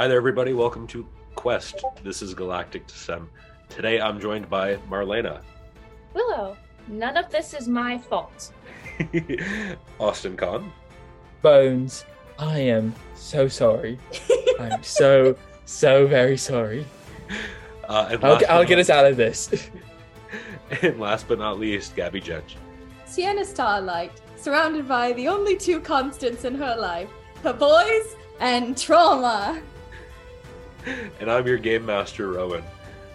Hi there, everybody. Welcome to Quest. This is Galactic Descent. Today I'm joined by Marlena, Willow, none of this is my fault. Austin Kahn, Bones, I am so sorry. I'm so, so very sorry. uh, and, I'll, I'll get us out of this. and last but not least, Gabby Judge. Sienna Starlight, surrounded by the only two constants in her life her boys and trauma. And I'm your game master, Rowan.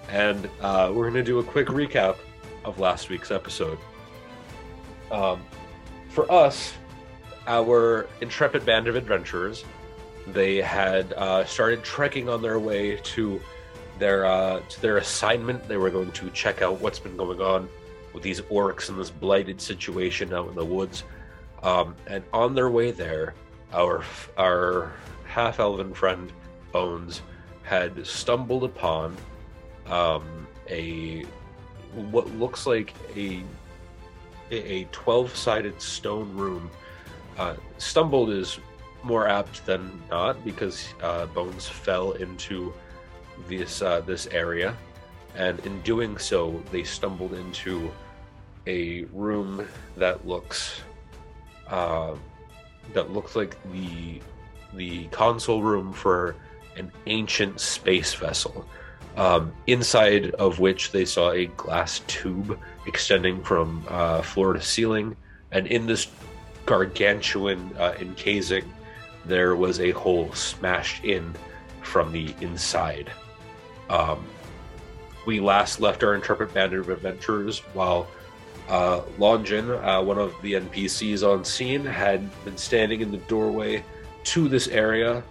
And uh, we're going to do a quick recap of last week's episode. Um, for us, our intrepid band of adventurers, they had uh, started trekking on their way to their uh, to their assignment. They were going to check out what's been going on with these orcs in this blighted situation out in the woods. Um, and on their way there, our our half elven friend Bones had stumbled upon um, a what looks like a a 12 sided stone room. Uh, stumbled is more apt than not because uh, Bones fell into this uh, this area, and in doing so, they stumbled into a room that looks uh, that looks like the the console room for an ancient space vessel, um, inside of which they saw a glass tube extending from uh, floor to ceiling, and in this gargantuan uh, encasing, there was a hole smashed in from the inside. Um, we last left our intrepid band of adventurers while uh, Longin, uh, one of the NPCs on scene, had been standing in the doorway to this area,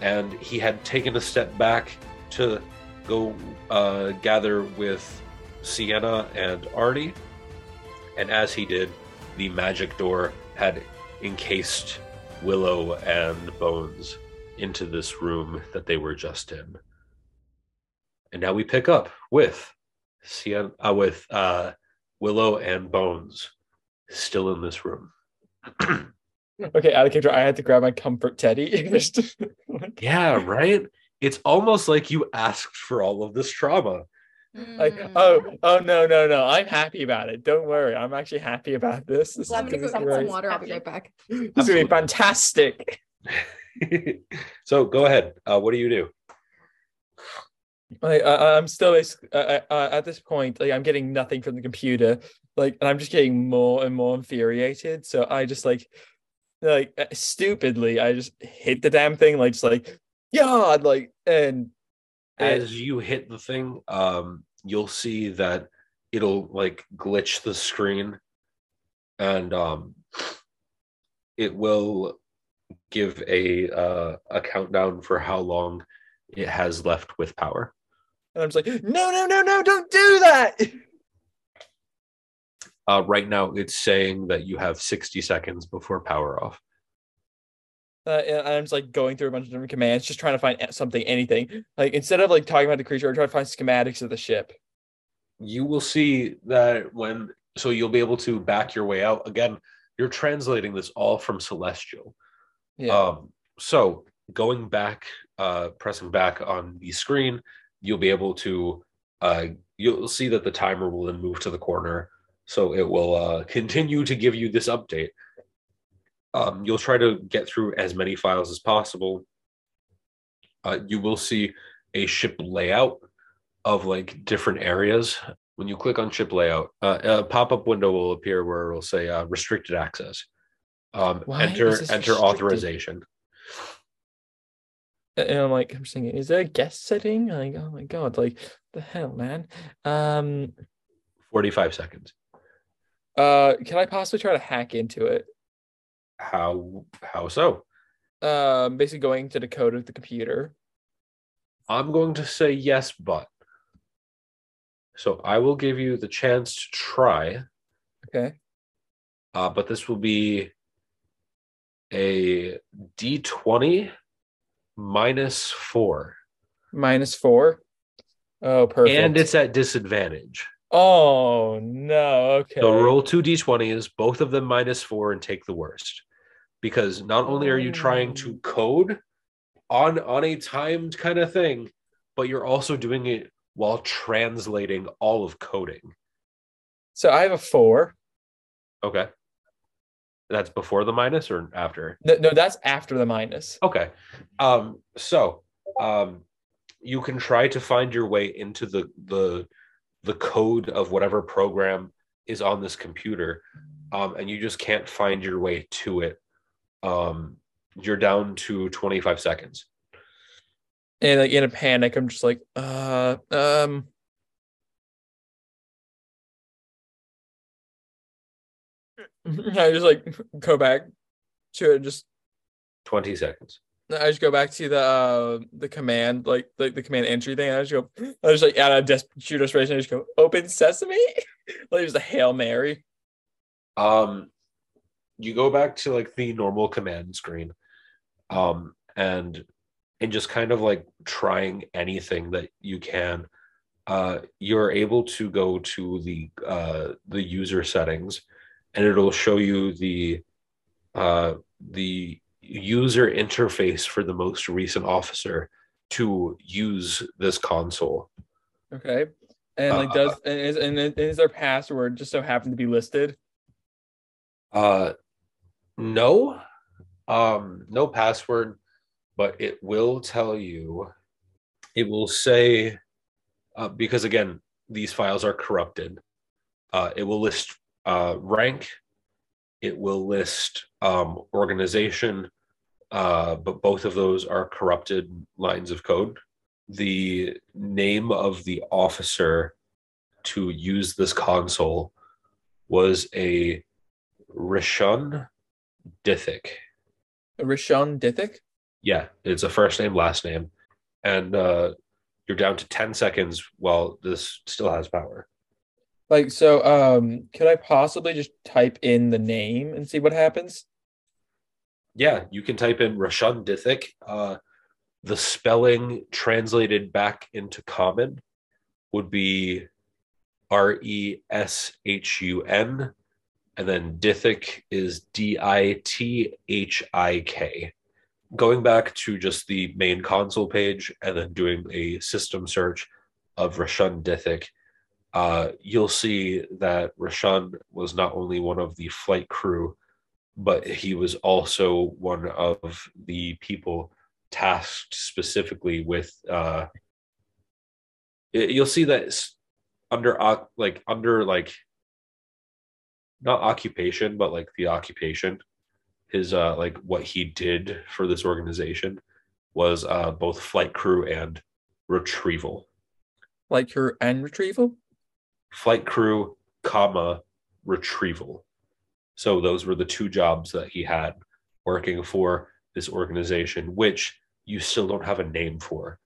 and he had taken a step back to go uh, gather with Sienna and Arnie. And as he did, the magic door had encased Willow and Bones into this room that they were just in. And now we pick up with Sienna, uh, with uh, Willow and Bones still in this room. okay, out of character, I had to grab my comfort teddy. Yeah, right? It's almost like you asked for all of this trauma. like, oh, oh no, no, no! I'm happy about it. Don't worry, I'm actually happy about this. This Well, I'm gonna go get some water. I'll be right back. This is gonna be fantastic. so go ahead. Uh, what do you do? Like, I, I'm still basic- uh, uh, at this point. Like, I'm getting nothing from the computer. Like, and I'm just getting more and more infuriated. So I just like, like uh, stupidly, I just hit the damn thing. Like, just like, yeah, like, and As you hit the thing, um, you'll see that it'll like glitch the screen and um, it will give a uh, a countdown for how long it has left with power. And I'm just like, no, no, no, no, don't do that. Uh, right now, it's saying that you have 60 seconds before power off. Uh, and I'm just like going through a bunch of different commands, just trying to find something, anything. Like instead of like talking about the creature, I'm trying to find schematics of the ship. You will see that when, so you'll be able to back your way out. Again, you're translating this all from Celestial. Yeah. Um, so going back, uh, pressing back on the screen, you'll be able to, uh, you'll see that the timer will then move to the corner. So it will uh, continue to give you this update. Um, you'll try to get through as many files as possible. Uh, you will see a ship layout of like different areas. When you click on ship layout, uh, a pop-up window will appear where it'll say uh, restricted access. Um, Why enter enter restricted? authorization. and I'm like, I'm just thinking, is there a guest setting? Like, oh my god, like the hell, man. Um, 45 seconds. Uh, can I possibly try to hack into it? How how so? Um, basically going to the code of the computer. I'm going to say yes, but. So I will give you the chance to try, Okay. uh, but this will be a D20 minus four, Minus four. Oh, perfect. and it's at disadvantage. Oh no. Okay. So roll two d20s, both of them minus four, and take the worst. Because not only are you trying to code on on a timed kind of thing, but you're also doing it while translating all of coding. So I have a four. Okay. That's before the minus or after? No, no, that's after the minus. Okay. Um, so um, you can try to find your way into the the the code of whatever program is on this computer, um, and you just can't find your way to it. Um, you're down to 25 seconds. And like in a panic, I'm just like, uh, um. I just like go back to it just 20 seconds. I just go back to the uh, the command, like the, the command entry thing. I just go, I just like out of des- sheer desperation, I just go open sesame, like just a hail mary. Um, you go back to like the normal command screen, um, and and just kind of like trying anything that you can. Uh, you're able to go to the uh, the user settings, and it'll show you the uh, the user interface for the most recent officer to use this console. Okay, and like Uh, does and is and is- their password just so happen to be listed? Uh, no, um, no password, but it will tell you. It will say, uh, because again, these files are corrupted. Uh, it will list uh, rank. It will list um, organization, uh, but both of those are corrupted lines of code. The name of the officer to use this console was a Reshun Dithik. Reshun Dithik. Yeah, it's a first name, last name. And uh, you're down to 10 seconds while this still has power. Like so, um, could I possibly just type in the name and see what happens? Yeah, you can type in Reshun Dithik. Uh, the spelling translated back into common would be R E S H U N. And then Dithik is D I T H I K. Going back to just the main console page and then doing a system search of Reshun Dithik, uh, you'll see that Rashan was not only one of the flight crew, but he was also one of the people tasked specifically with. Uh, you'll see that under like under like not occupation, but like the occupation, his uh like what he did for this organization was uh both flight crew and retrieval. Like her and retrieval. Flight crew, comma, retrieval. So those were the two jobs that he had working for this organization, which you still don't have a name for,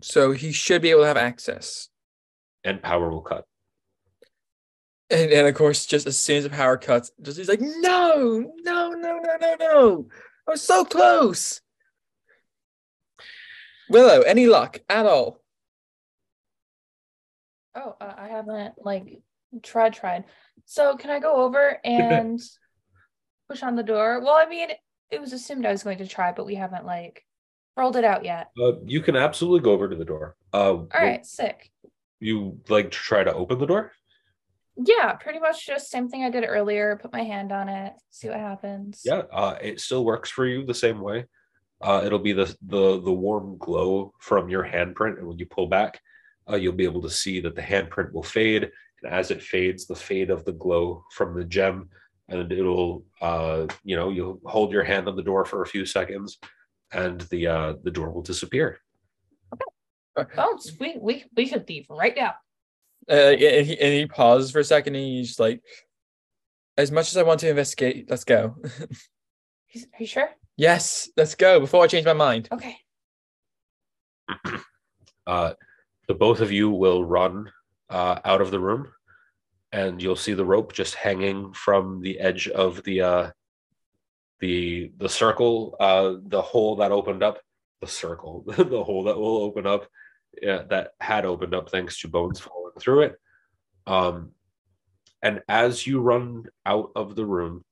So he should be able to have access. and power will cut. And, and of course, just as soon as the power cuts, just he's like, no, no, no, no, no, no. I was so close. Willow, any luck at all? Oh, uh, I haven't like tried tried. So can I go over and push on the door? Well, I mean, it was assumed I was going to try, but we haven't like rolled it out yet. Uh, you can absolutely go over to the door. Uh, All right, sick. You like to try to open the door? Yeah, pretty much just same thing I did earlier. Put my hand on it, see what happens. Yeah, uh, it still works for you the same way. Uh, it'll be the the the warm glow from your handprint, and when you pull back, uh, you'll be able to see that the handprint will fade, and as it fades, the fade of the glow from the gem, and it'll uh, you know you'll hold your hand on the door for a few seconds, and the uh, the door will disappear. Okay. Oh, sweet. We we could leave right now. Uh, and, he, and he pauses for a second and he's like, as much as I want to investigate, let's go. He's- Are you sure? yes, let's go before I change my mind. Okay. uh, the both of you will run uh, out of the room, and you'll see the rope just hanging from the edge of the uh, the the circle, uh, the hole that opened up, the circle, the hole that will open up, yeah, that had opened up thanks to bones falling through it. Um, and as you run out of the room,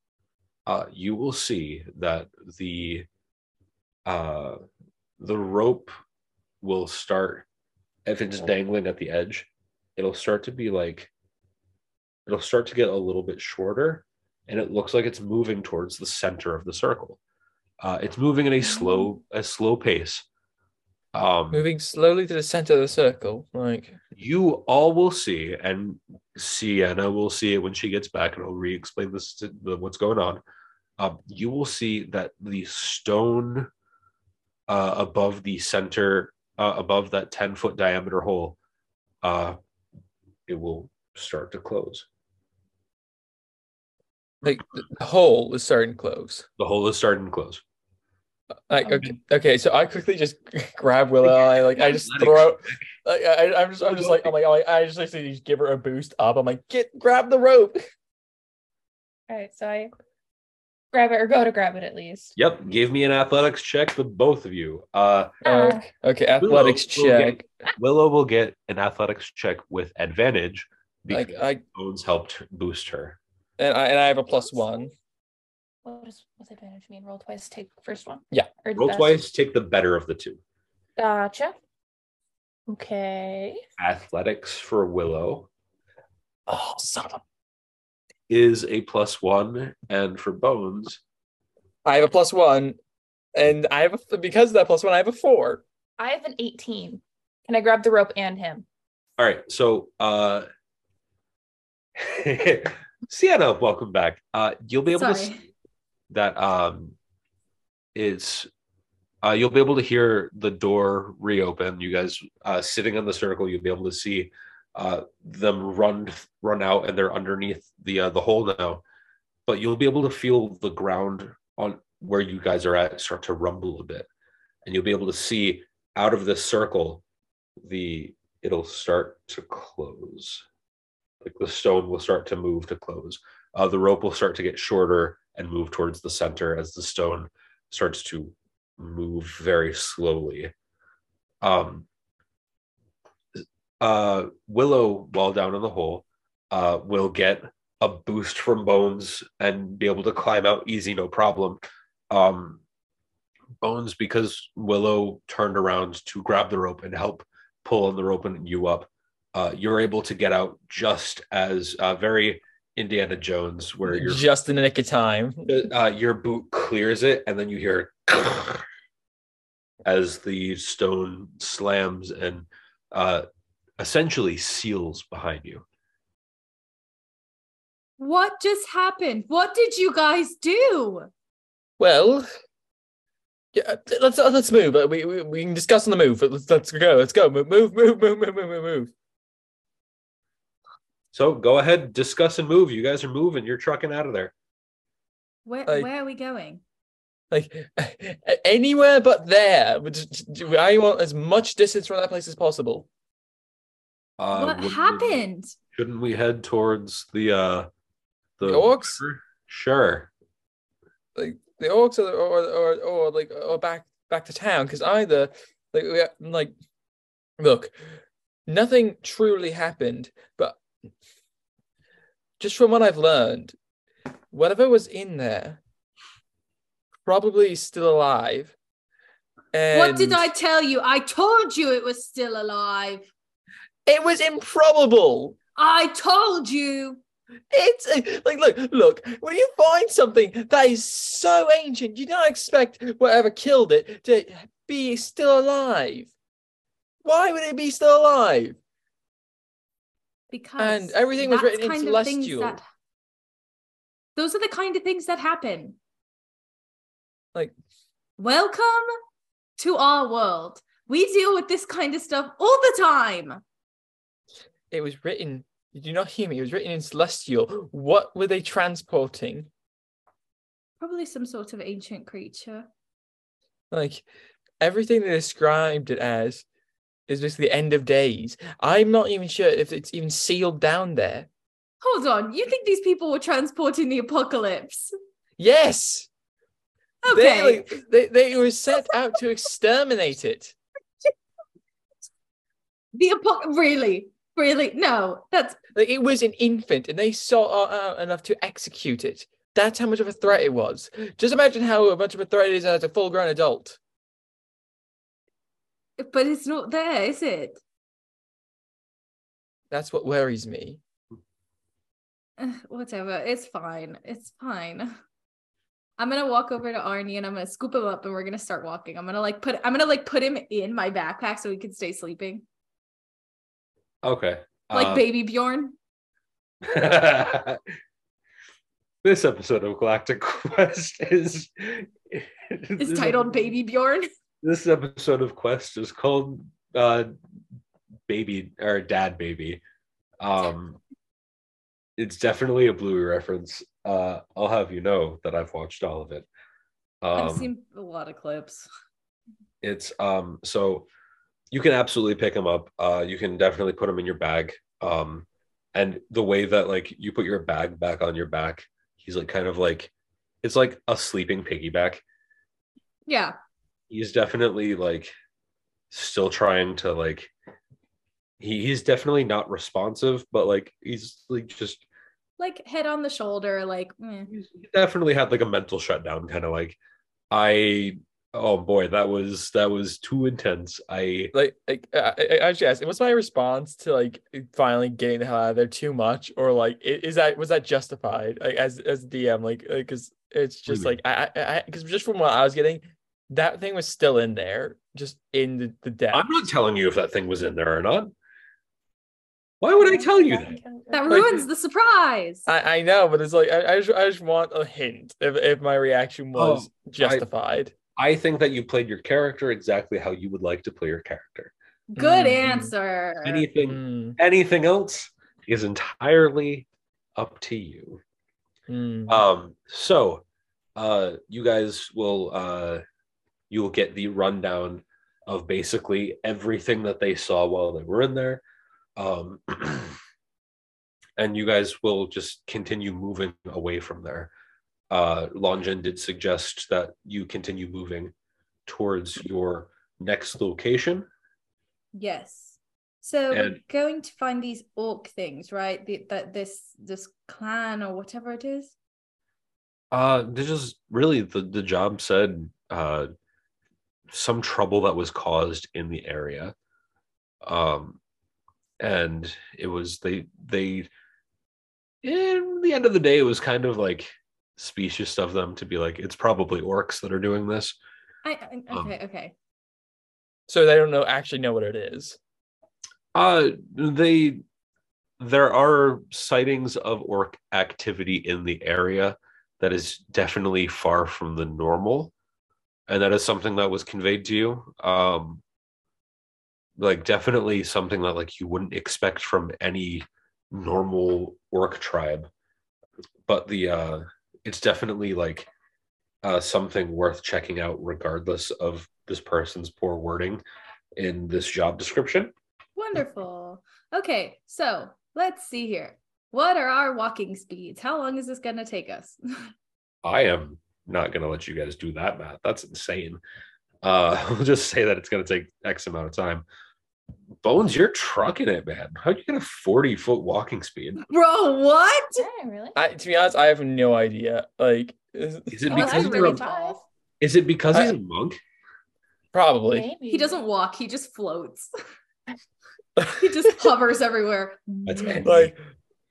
uh, you will see that the uh, the rope will start if it's dangling at the edge it'll start to be like it'll start to get a little bit shorter and it looks like it's moving towards the center of the circle uh, it's moving at a slow a slow pace um Moving slowly to the center of the circle. Like you all will see, and Sienna will see it when she gets back, and I'll re-explain this to the, what's going on. Um, you will see that the stone uh, above the center, uh, above that ten foot diameter hole, uh, it will start to close. like the hole is starting to close. The hole is starting to close. Like okay, okay, so I quickly just grab Willow. I like I just throw. Like, I, I'm just I'm just like I'm like, I'm like I just like just give her a boost up. I'm like get grab the rope. All right, so I grab it or go to grab it at least. Yep, give me an athletics check for both of you. Uh, Uh, Ah. okay, athletics Willow will check. get- Willow will get an athletics check with advantage because Like I Bones helped boost her. and I and I have a plus one. What does what's advantage mean? Roll twice, take first one. Yeah. Or Roll best? twice, take the better of the two. Gotcha. Okay. Athletics for Willow Oh, son of a is a plus one, and for Bones, I have a plus one, and I have a because of that plus one, I have a four. I have an 18. Can I grab the rope and him? all right. So, uh, Sienna, welcome back. Uh, you'll be able to Sorry. see that um, it's uh, you'll be able to hear the door reopen. You guys uh, sitting in the circle, you'll be able to see uh, them run run out, and they're underneath the uh, the hole now. But you'll be able to feel the ground on where you guys are at start to rumble a bit, and you'll be able to see out of this circle the it'll start to close. Like the stone will start to move to close. Uh, the rope will start to get shorter and move towards the center as the stone starts to move very slowly. Um, uh, Willow, while down in the hole, uh, will get a boost from Bones and be able to climb out easy, no problem. Um, Bones, because Willow turned around to grab the rope and help pull on the rope and you up, uh, you're able to get out just as uh, very Indiana Jones, where you're just in the nick of time. uh, your boot clears it, and then you hear as the stone slams and uh, essentially seals behind you. What just happened? What did you guys do? Well, yeah, let's let's move. Uh, We, we we can discuss on the move. Let's let's go. Let's go. Move move move move move move move. move. So go ahead, discuss and move. You guys are moving. You're trucking out of there. Where Like- where are we going? Like anywhere but there. But just- just- I want as much distance from that place as possible. Uh, what wouldn't we- happened? shouldn't we head towards the uh, the, The orcs? river? Sure. Like the orcs or or or, or like or back back to town because either like we like look, nothing truly happened, but just from what I've learned, whatever was in there probably still alive. What did I tell you? I told you it was still alive. It was improbable. I told you. It's uh, like look, look. When you find something that is so ancient, you don't expect whatever killed it to be still alive. Why would it be still alive? Because And everything was written in kind of things Celestial. that- those are the kind of things that happen. Like- welcome to our world. We deal with this kind of stuff all the time. It was written. Did you not hear me? It was written in Celestial. What were they transporting? Probably some sort of ancient creature. Like everything they described it as is just the end of days. I'm not even sure if it's even sealed down there. Hold on, you think these people were transporting the apocalypse? Yes. Okay. They, they, they were set out to exterminate it. The apocalypse, really? Really? No, that's Like it was an infant, and they out enough to execute it. That's how much of a threat it was. Just imagine how much of a threat it is as a full-grown adult. But it's not there, is it? That's what worries me. Ugh, Whatever. It's fine. It's fine. I'm gonna walk over to Arnie and I'm gonna scoop him up and we're gonna start walking. I'm gonna like put I'm gonna like put him in my backpack so he can stay sleeping. Okay. Like uh, baby Bjorn. this episode of Galactic Quest is is titled Baby Bjorn. This episode of Quest is called uh Baby or Dad Baby. Um it's definitely a Bluey reference. Uh I'll have you know that I've watched all of it. Um, I've Um seen a lot of clips. it's um so you can absolutely pick him up uh you can definitely put him in your bag um and the way that like you put your bag back on your back he's like kind of like it's like a sleeping piggyback Yeah. he's definitely like still trying to like he, he's definitely not responsive but like he's like just Like head on the shoulder, like eh. definitely had like a mental shutdown kind of like i oh boy that was that was too intense i Like, like I, I I actually asked, was my response to like finally getting the hell out of there too much, or like is that was that justified? Like as as DM, like because it's just What like I I because just from what I was getting, that thing was still in there, just in the the deck. I'm not telling you if that thing was in there or not. Why would I tell you that? that Like- ruins the surprise. I, I know, but it's like I, I just I just want a hint if if my reaction oh, was Oh, justified. I think that you played your character exactly how you would like to play your character. Good Mm. answer. Anything Mm, anything else is entirely up to you. mm. Um so uh you guys will uh you will get the rundown of basically everything that they saw while they were in there. Um and you guys will just continue moving away from there. Uh Longjin did suggest that you continue moving towards your next location. Yes. So we're going to find these orc things, right? The, that this this clan or whatever it is. Uh, this is really the the job said uh, some trouble that was caused in the area, um, and it was they they. In the end of the day, it was kind of like specious of them to be like, it's probably orcs that are doing this. I, I Um, okay, okay. So they don't know actually know what it is. Uh, they there are sightings of orc activity in the area that is definitely far from the normal, and that is something that was conveyed to you. Um, like definitely something that like you wouldn't expect from any normal orc tribe, but the uh, it's definitely like uh something worth checking out, regardless of this person's poor wording in this job description. Wonderful. Okay, so let's see here. What are our walking speeds? How long is this gonna take us? I am not going to let you guys do that math. That's insane. Uh, I'll just say that it's going to take X amount of time. Bones, you're trucking it, man. How'd you get a 40 foot walking speed? Bro, what? Yeah, really? I to be honest, I have no idea. Like is- Is it Oh, because that's you're really a, tall. is it because he's I- a monk? probably. Maybe. He doesn't walk, he just floats. he just hovers everywhere. That's like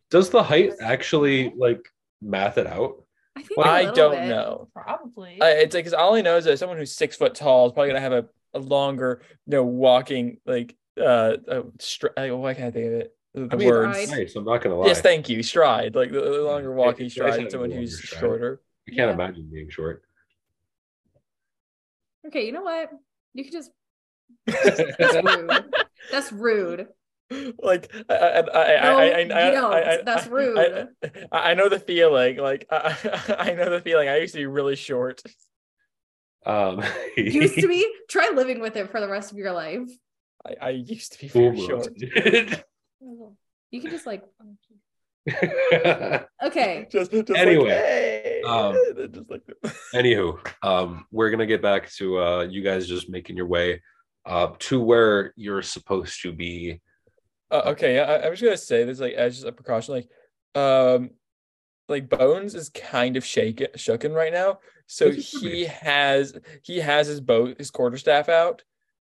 Does the height actually like math it out? I think well, a I little don't bit. know. Probably. I, it's like because all I know is that someone who's six foot tall is probably gonna have a, a longer, you know, walking like uh, uh str- why can't I think of it? The, the I mean, words. Nice. I'm not going to lie. Yes, thank you. Stride, like the, the longer Yeah, walking you guys stride than someone who's stride. shorter. I can't Yeah. imagine being short. Okay, you know what? You can just that's rude. That's rude. like I, I, I, No, I, I, I, don't. I, I, That's rude. I, I, I know the feeling. Like I, I know the feeling. I used to be really short. Um, Used to be. Try living with it for the rest of your life. I, I used to be Full very short. You can just like okay. Just, just Anyway, like, hey, um, just like Anywho, um, we're gonna get back to uh, you guys just making your way uh, to where you're supposed to be. Uh, okay, I, I was gonna say this like as just a precaution, like um like Bones is kind of shaken shooken right now. So he has he has his boat his quarterstaff out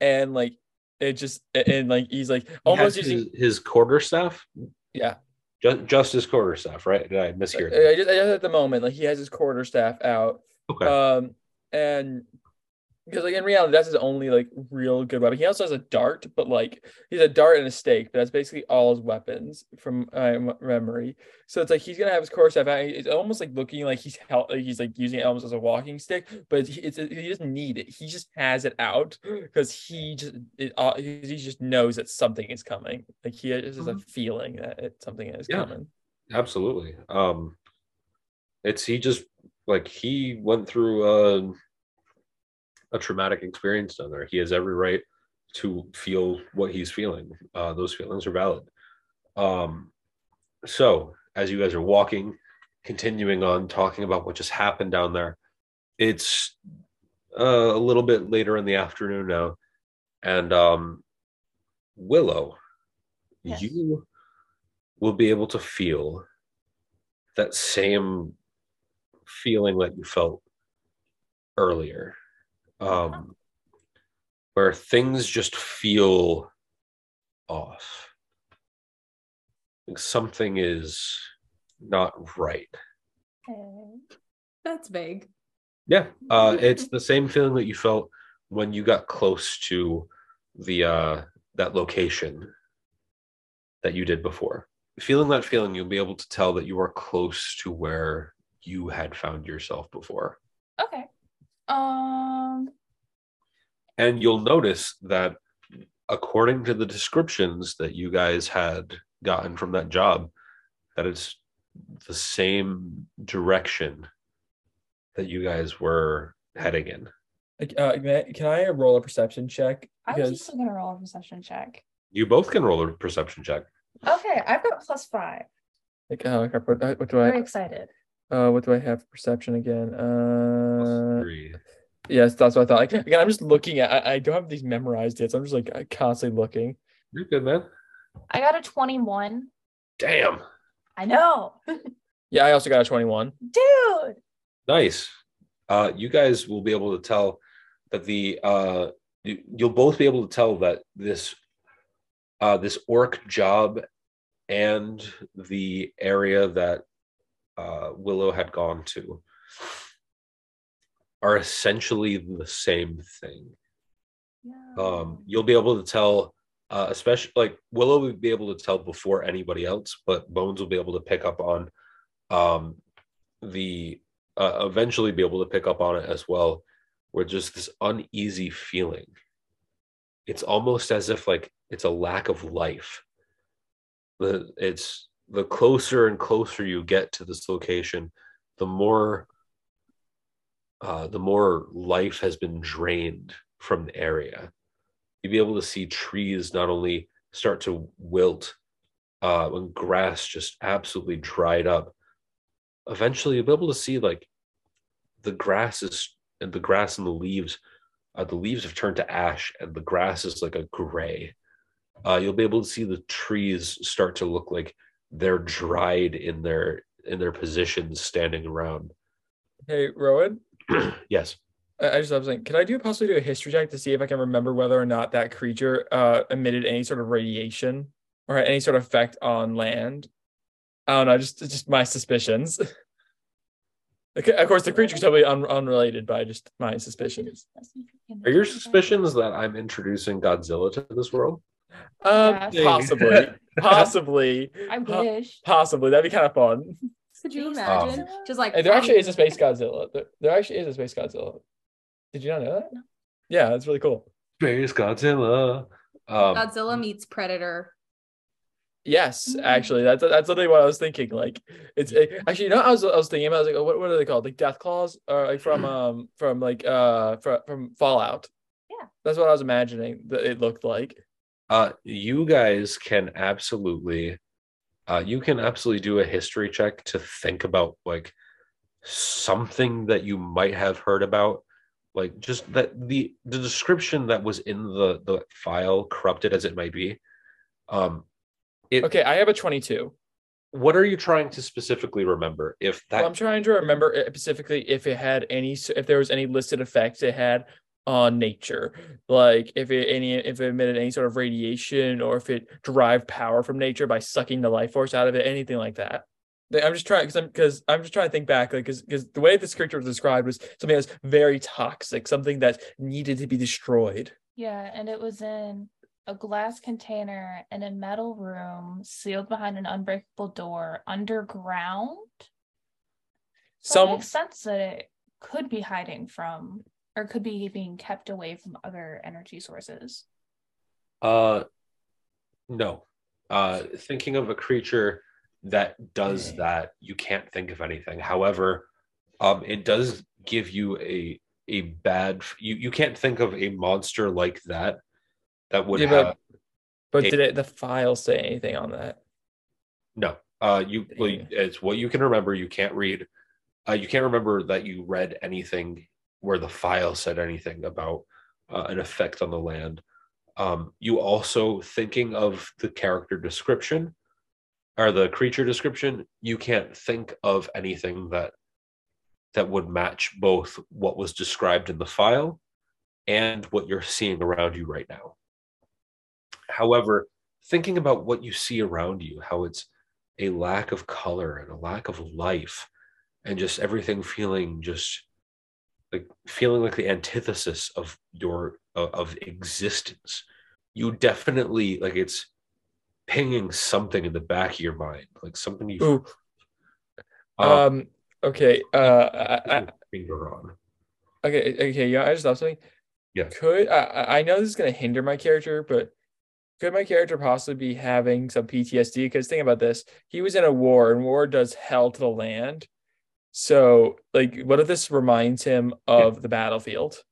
and like it just and like he's like He almost has using his, his quarter staff, yeah. just, just his quarter staff, right? Did I mishear? I just, I just at the moment, like he has his quarter staff out, Okay. um, and because like in reality, that's his only like real good weapon. He also has a dart, but like he's a dart and a stake, but that's basically all his weapons from uh, memory. So it's like he's gonna have his core staff out. It's almost like looking like he's like he's like using it almost as a walking stick, but it's, it's he doesn't need it. He just has it out because he just it, uh, he just knows that something is coming. Like he has a feeling that it, something is Yeah. coming. Absolutely. Um, it's he just like he went through a a traumatic experience down there. He has every right to feel what he's feeling. Uh, those feelings are valid. Um, so as you guys are walking, continuing on talking about what just happened down there, it's uh, a little bit later in the afternoon now, and um, Willow, Yes. you will be able to feel that same feeling that you felt earlier um where things just feel off Like something is not right Okay. That's vague. yeah uh it's the same feeling that you felt when you got close to the uh that location that you did before feeling that feeling you'll be able to tell that you are close to where you had found yourself before Okay. Um. And you'll notice that according to the descriptions that you guys had gotten from that job that it's the same direction that you guys were heading in uh, can I- roll a perception check? I was Because also gonna roll a perception check. you both can roll a perception check Okay, I've got plus five. like, uh, what, what do Very excited. uh what do I have perception again? Plus Uh, three. Yes, that's what I thought. Like again, I'm just looking at. I, I don't have these memorized yet, so I'm just like constantly looking. you're good man I got a twenty-one. damn I know, Yeah, I also got a 21. dude. Nice. Uh, you guys will be able to tell that the uh, you, you'll both be able to tell that this uh, this orc job and the area that uh, Willow had gone to are essentially the same thing. Yeah. Um, you'll be able to tell, uh, especially like Willow will be able to tell before anybody else, but Bones will be able to pick up on um, the uh, eventually be able to pick up on it as well. Where just this uneasy feeling. It's almost as if like it's a lack of life. The it's the closer and closer you get to this location, the more uh, the more life has been drained from the area. You'll be able to see trees not only start to wilt, uh, when grass just absolutely dried up. Eventually, you'll be able to see like the grass is and the grass and the leaves. Uh, the leaves have turned to ash, and the grass is like a gray. Uh, you'll be able to see the trees start to look like they're dried in their in their positions, standing around. Hey, Rowan, yes. I I just I was like, can I do possibly do a history check to see if I can remember whether or not that creature uh emitted any sort of radiation or had any sort of effect on land? I don't know, just just my suspicions. Okay, of course, the creature's totally un- unrelated, by just my suspicions. Are your suspicions that I'm introducing Godzilla to this world? Um, Yes. possibly, possibly, I Huh. wish. possibly. That'd be kind of fun. Could you imagine? Godzilla? Just like Hey, there actually is a space Godzilla. There, there actually is a space Godzilla. Did you not know that? No. Yeah, that's really cool. Space Godzilla. Um, Godzilla meets Predator. Yes, Mm. actually, that's that's literally what I was thinking. Like, it's it, actually, you know, I was I was thinking, I was like, oh, what what are they called? Like death claws, or like from um from like uh from from Fallout. Yeah. that's what I was imagining that it looked like. uh, you guys can absolutely, uh, you can absolutely do a history check to think about like something that you might have heard about, like just that the the description that was in the the file, corrupted as it might be. Um, it, Okay, I have a twenty-two. what are you trying to specifically remember? If that Well, I'm trying to remember specifically if it had any, if there was any listed effects it had on nature. Like if it any if it emitted any sort of radiation or if it derived power from nature by sucking the life force out of it anything like that. I'm just trying because i'm because i'm just trying to think back like because because the way this creature was described was something that's very toxic something that needed to be destroyed. Yeah, and it was in a glass container in a metal room sealed behind an unbreakable door underground. So it some makes sense that it could be hiding from or could be being kept away from other energy sources. Uh, no. Uh, thinking of a creature that does Okay. that, you can't think of anything. However, um, it does give you a a bad. You you can't think of a monster like that that would Yeah, have but It- did it the file say anything on that no. Uh, you well, it's what you can remember. You can't read. Uh, you can't remember that you read anything where the file said anything about uh, an effect on the land. Um, you also thinking of the character description or the creature description. You can't think of anything that that would match both what was described in the file and what you're seeing around you right now. However, thinking about what you see around you, how it's a lack of color and a lack of life and just everything feeling just like feeling like the antithesis of your of, existence you definitely like it's pinging something in the back of your mind like something you um, um okay uh I, I, put your finger on Okay, okay, yeah, I just thought something. Yeah. Could I I know this is gonna hinder my character, but could my character possibly be having some PTSD? Because think about this. He was in a war and war does hell to the land. So like what if this reminds him of the battlefield?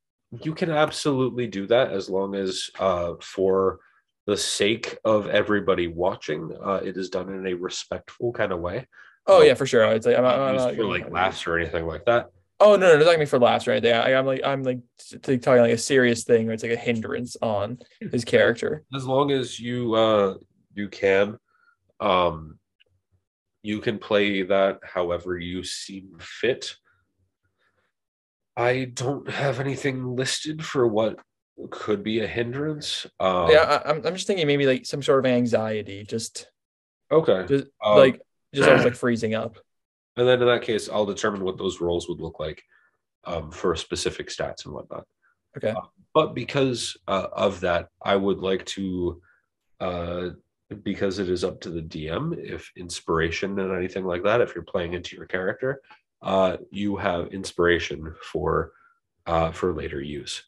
you can absolutely do that as long as uh for the sake of everybody watching uh it is done in a respectful kind of way Oh No. yeah, for sure. It's like I'm, not I'm not for like laughs or anything like that Oh no, no, it's not gonna be for laughs or anything. I, I'm like I'm like t- talking like a serious thing or it's like a hindrance on his character. as long as you uh you can um you can play that however you seem fit i don't have anything listed for what could be a hindrance um yeah, I, I'm I'm just thinking maybe like some sort of anxiety, just okay just Um, like just almost like freezing up. and then in that case i'll determine what those roles would look like um for specific stats and whatnot Okay. but because uh, of that i would like to uh because it is up to the dm if inspiration and anything like that if you're playing into your character uh you have inspiration for uh for later use.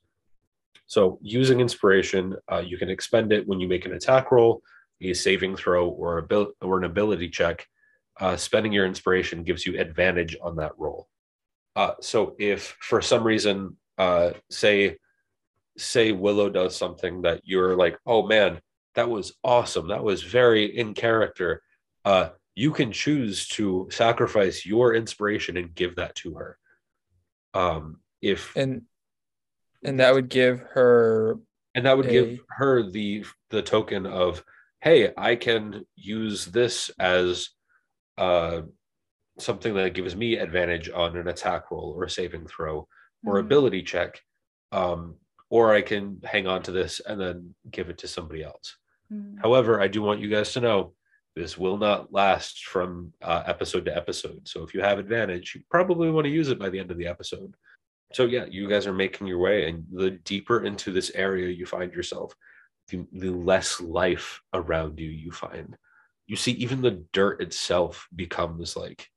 So using inspiration uh, you can expend it when you make an attack roll a saving throw or a bil- or an ability check. Uh, spending your inspiration gives you advantage on that roll. Uh, so if for some reason uh, say say willow does something that you're like oh man that was awesome. That was very in character. Uh, you can choose to sacrifice your inspiration and give that to her. Um, if and and that would give her and that would give her the the token of hey i can use this as uh something that gives me advantage on an attack roll or a saving throw or Mhm. ability check um or i can hang on to this and then give it to somebody else Mhm. however i do want you guys to know this will not last from uh, episode to episode. So if you have advantage you probably want to use it by the end of the episode. So yeah you guys are making your way and the deeper into this area you find yourself the, the less life around you you find. You see even the dirt itself becomes like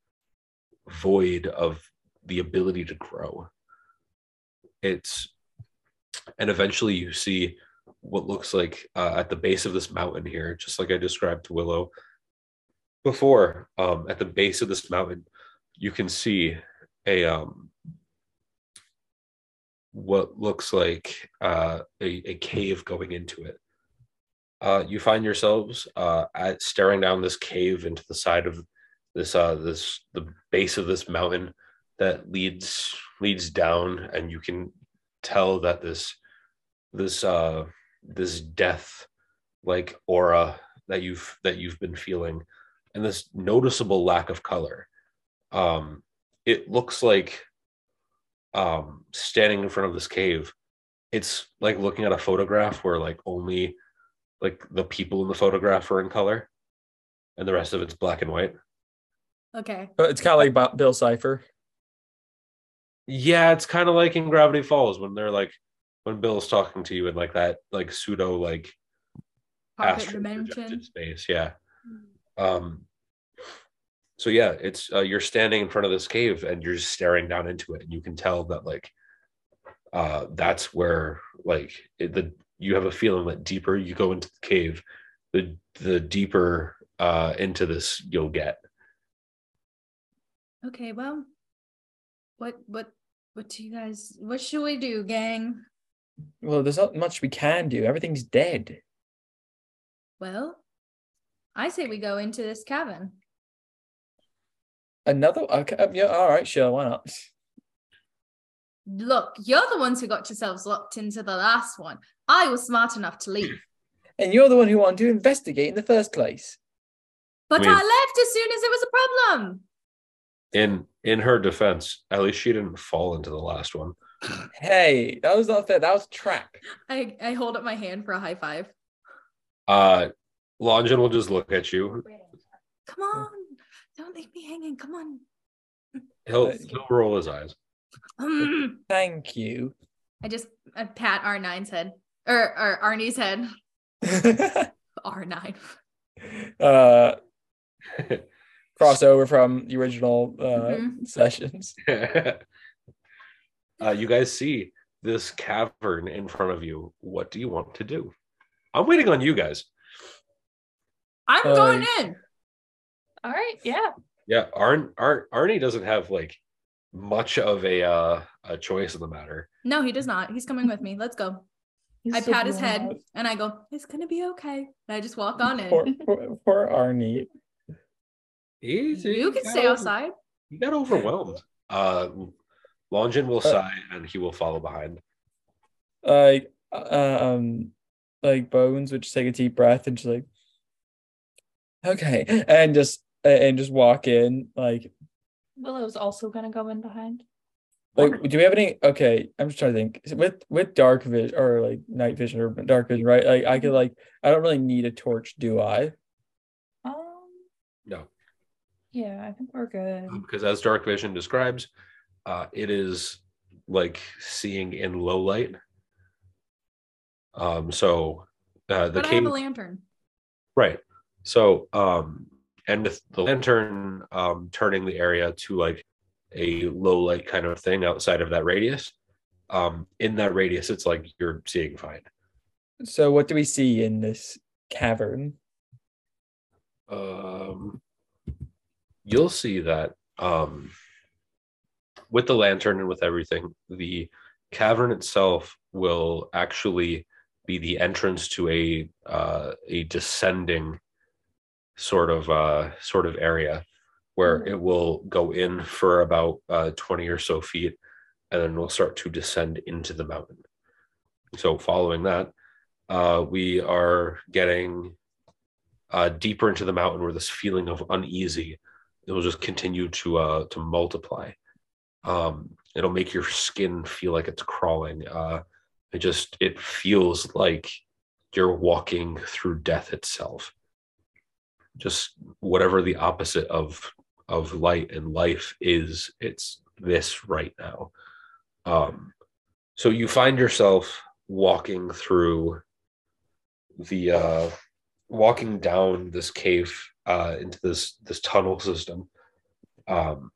void of the ability to grow. It's and eventually you see what looks like uh, at the base of this mountain here just like i described to willow before um, at the base of this mountain you can see a um, what looks like uh, a, a cave going into it. Uh, you find yourselves uh, at staring down this cave into the side of this uh, this the base of this mountain that leads leads down and you can tell that this this uh this death like aura that you've that you've been feeling and this noticeable lack of color um it looks like um standing in front of this cave it's like looking at a photograph where like only like the people in the photograph are in color and the rest of it's black and white. Okay. But it's kind of like Bill Cipher. Yeah, it's kind of like in Gravity Falls when they're like when Bill's talking to you in like that like pseudo like astral space. Yeah. Um so yeah, it's uh, you're standing in front of this cave and you're just staring down into it and you can tell that like uh that's where like it, the you have a feeling that deeper you go into the cave the the deeper uh into this you'll get. Okay, well, what what what do you guys what should we do, gang? Well, there's not much we can do. Everything's dead. Well, I say we go into this cabin. Another. Okay, um, yeah. All right. Sure. Why not? Look, you're the ones who got yourselves locked into the last one. I was smart enough to leave, And you're the one who wanted to investigate in the first place. but I, mean- left as soon as it was a problem. In in her defense, at least she didn't fall into the last one. Hey, that was not fair. That was track. I I hold up my hand for a high five. Uh Longin will just look at you. Come on, don't leave me hanging. Come on. He'll he'll roll his eyes. Mm. Thank you. I just I pat R9's head or or Arnie's head. R9. uh, crossover from the original uh, Mhm. sessions. uh, you guys see this cavern in front of you. What do you want to do? I'm waiting on you guys. I'm Uh, going in. All right. Yeah. Yeah, Arn, Arn Arnie doesn't have like much of a uh, a choice in the matter. No, he does not. He's coming with me. Let's go. He's I so pat his head out. and I go, it's gonna be okay. And I just walk on in. Poor, poor, poor Arnie. Easy. you can stay over- outside. You got overwhelmed. Uh, Longin will Uh, sigh and he will follow behind. Like, uh, um, like Bones would just take a deep breath and just like, okay, and just and just walk in. Like, Willow's also gonna go in behind. like, do we have any? Okay, I'm just trying to think. With with dark vision or like night vision or dark vision, right? Like, I could like, I don't really need a torch, do I? Um. No, Yeah, I think we're good. because as Dark Vision describes, uh, it is like seeing in low light. Um, so uh, the But I cave, have a lantern. right? So um, and with the lantern um, turning the area to like a low light kind of thing outside of that radius. Um, in that radius, it's like you're seeing fine. So, what do we see in this cavern? um, you'll see that um, with the lantern and with everything, the cavern itself will actually be the entrance to a uh, a descending sort of uh, sort of area where Mhm. it will go in for about uh, 20 or so feet and then we'll start to descend into the mountain. So following that, uh, we are getting uh, deeper into the mountain where this feeling of uneasy it will just continue to uh, to multiply. Um, it'll make your skin feel like it's crawling. Uh, it just it feels like you're walking through death itself. Just whatever the opposite of of light and life is, it's this right now. Um, so you find yourself walking through the uh, walking down this cave uh, into this this tunnel system, um,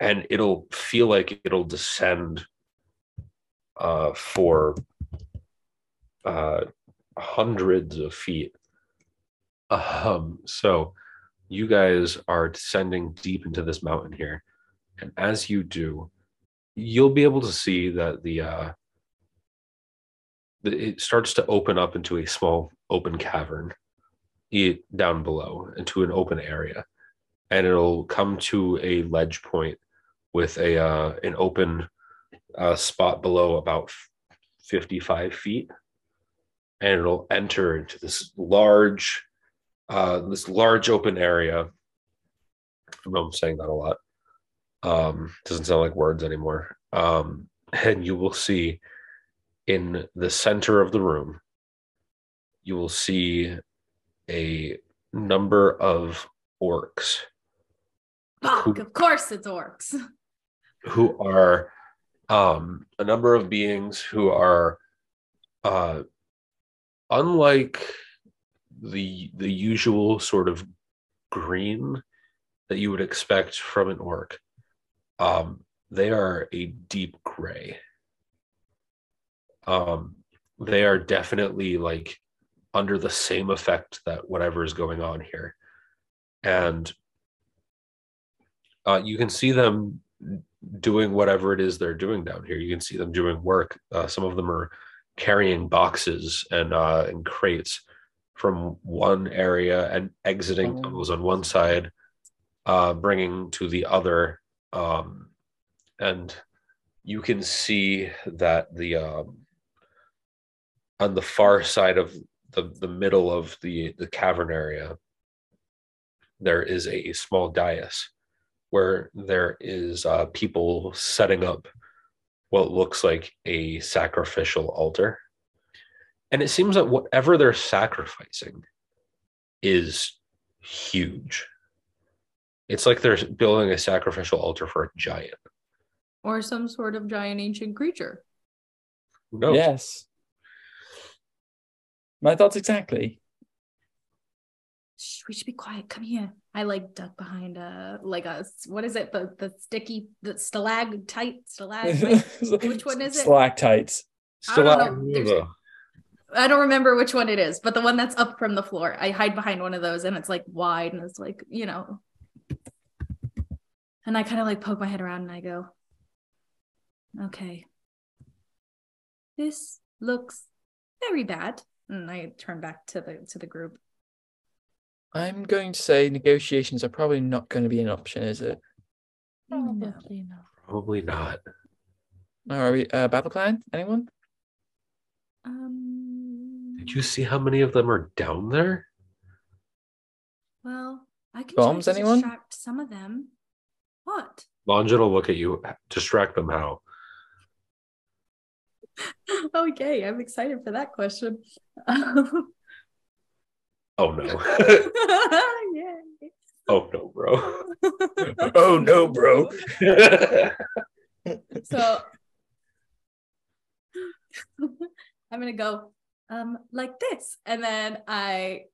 and it'll feel like it'll descend uh, for uh, hundreds of feet. Um, so you guys are descending deep into this mountain here, and as you do, you'll be able to see that the uh, it starts to open up into a small open cavern down below into an open area and it'll come to a ledge point with a uh, an open uh, spot below about 55 feet. And it'll enter into this large uh, this large open area. I'm saying that a lot. Um doesn't sound like words anymore. Um and you will see in the center of the room, you will see a number of orcs. Fuck, of course it's orcs. who are um, a number of beings who are uh, unlike the the usual sort of green that you would expect from an orc. Um, they are a deep gray. Um, they are definitely like under the same effect that whatever is going on here, and uh, you can see them doing whatever it is they're doing down here. You can see them doing work. Uh, some of them are carrying boxes and uh, and crates from one area and exiting Oh. tunnels on one side, uh, bringing to the other. Um, and you can see that the um, on the far side of the, the middle of the, the cavern area, there is a small dais where there is uh, people setting up what looks like a sacrificial altar. And it seems that whatever they're sacrificing is huge. It's like they're building a sacrificial altar for a giant. Or some sort of giant ancient creature. Who knows? Yes. My thoughts exactly. Shh, we should be quiet. Come here. I like duck behind a like a what is it? The the sticky the stalactite stalagmite. Which one is it? Stalactites. I don't know. Still- There's- I don't remember which one it is, but the one that's up from the floor. I hide behind one of those, and it's like wide, and it's like you know. And I kind of like poke my head around, and I go, "Okay, this looks very bad." And I turn back to the to the group. I'm going to say negotiations are probably not going to be an option, is it? Probably not. Probably not. Are we uh, battle plan? Anyone? Um. Did you see how many of them are down there? Well, I can Bombs, try to anyone? distract some of them. What? Longin will look at you, distract them how? okay, I'm excited for that question. Oh no. Yay. oh no, bro. oh no, bro. So I'm gonna go um like this, and then I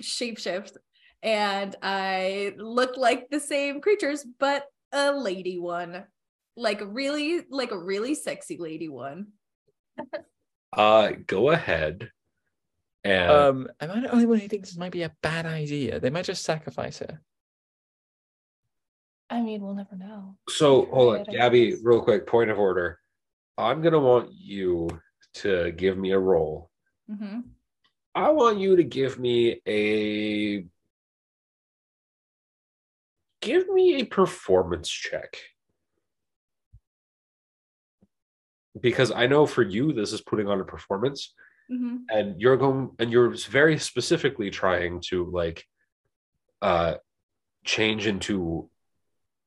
shapeshift, and I look like the same creatures, but a lady one, like a really, like a really sexy lady one. uh go ahead and Um, am I the only one who thinks this might be a bad idea? They might just sacrifice her. I mean, we'll never know. so hold on, Gabby, real quick, point of order. I'm gonna want you to give me a roll. Mm-hmm. I want you to give me a give me a performance check. Because I know for you this is putting on a performance Mm-hmm. and you're going and you're very specifically trying to like uh change into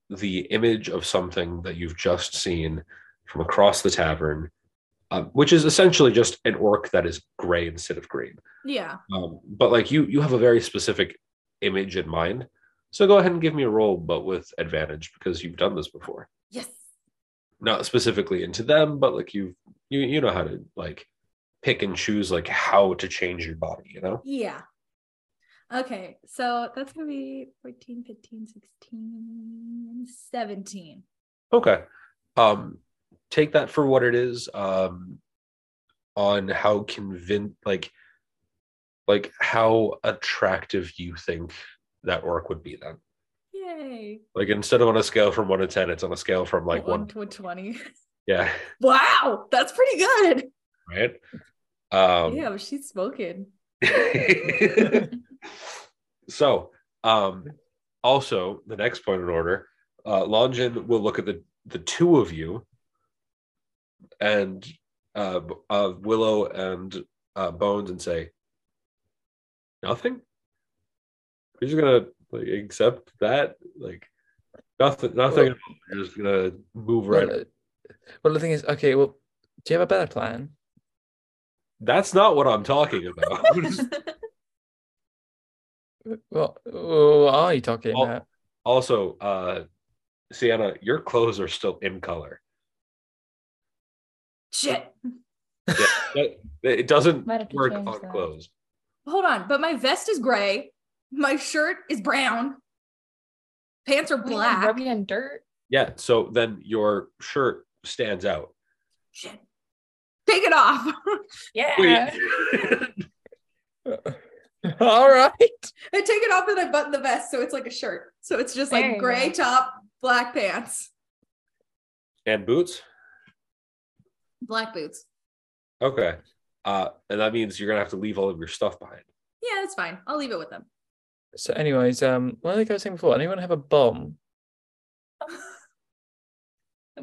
the image of something that you've just seen from across the tavern um, which is essentially just an orc that is gray instead of green Yeah. um, but like you you have a very specific image in mind so go ahead and give me a roll but with advantage because you've done this before Yes. not specifically into them but like you you you know how to like pick and choose like how to change your body you know Yeah. Okay, so that's gonna be 14, 15, 16, 17. okay um take that for what it is um on how convince like like how attractive you think that orc would be then Yay. like instead of on a scale from 1 to 10 it's on a scale from like 1 to 20. yeah Wow, that's pretty good. right um yeah, but she's smoking. so, um, also the next point in order, uh, Longin will look at the the two of you, and uh, B- uh, Willow and uh, Bones, and say, "Nothing. You're just gonna like accept that, like nothing, nothing. Well- You're just gonna move right." Well, uh, well, the thing is, okay, well, do you have a better plan? That's not what I'm talking about. well, what are you talking about? also, uh, Sienna, your clothes are still in color. Shit. It, it doesn't Might have to work on that. clothes. Hold on, but my vest is gray. My shirt is brown. Pants are black. Rubbing in dirt. Yeah, so then your shirt stands out. Shit. Take it off. Yeah. All right. I take it off and I button the vest so it's like a shirt. So it's just There like you gray go. top, black pants, and boots. black boots. Okay. Uh, and that means you're gonna have to leave all of your stuff behind. Yeah, that's fine. I'll leave it with them. So, anyways, um, what did I was saying before? Anyone have a bomb?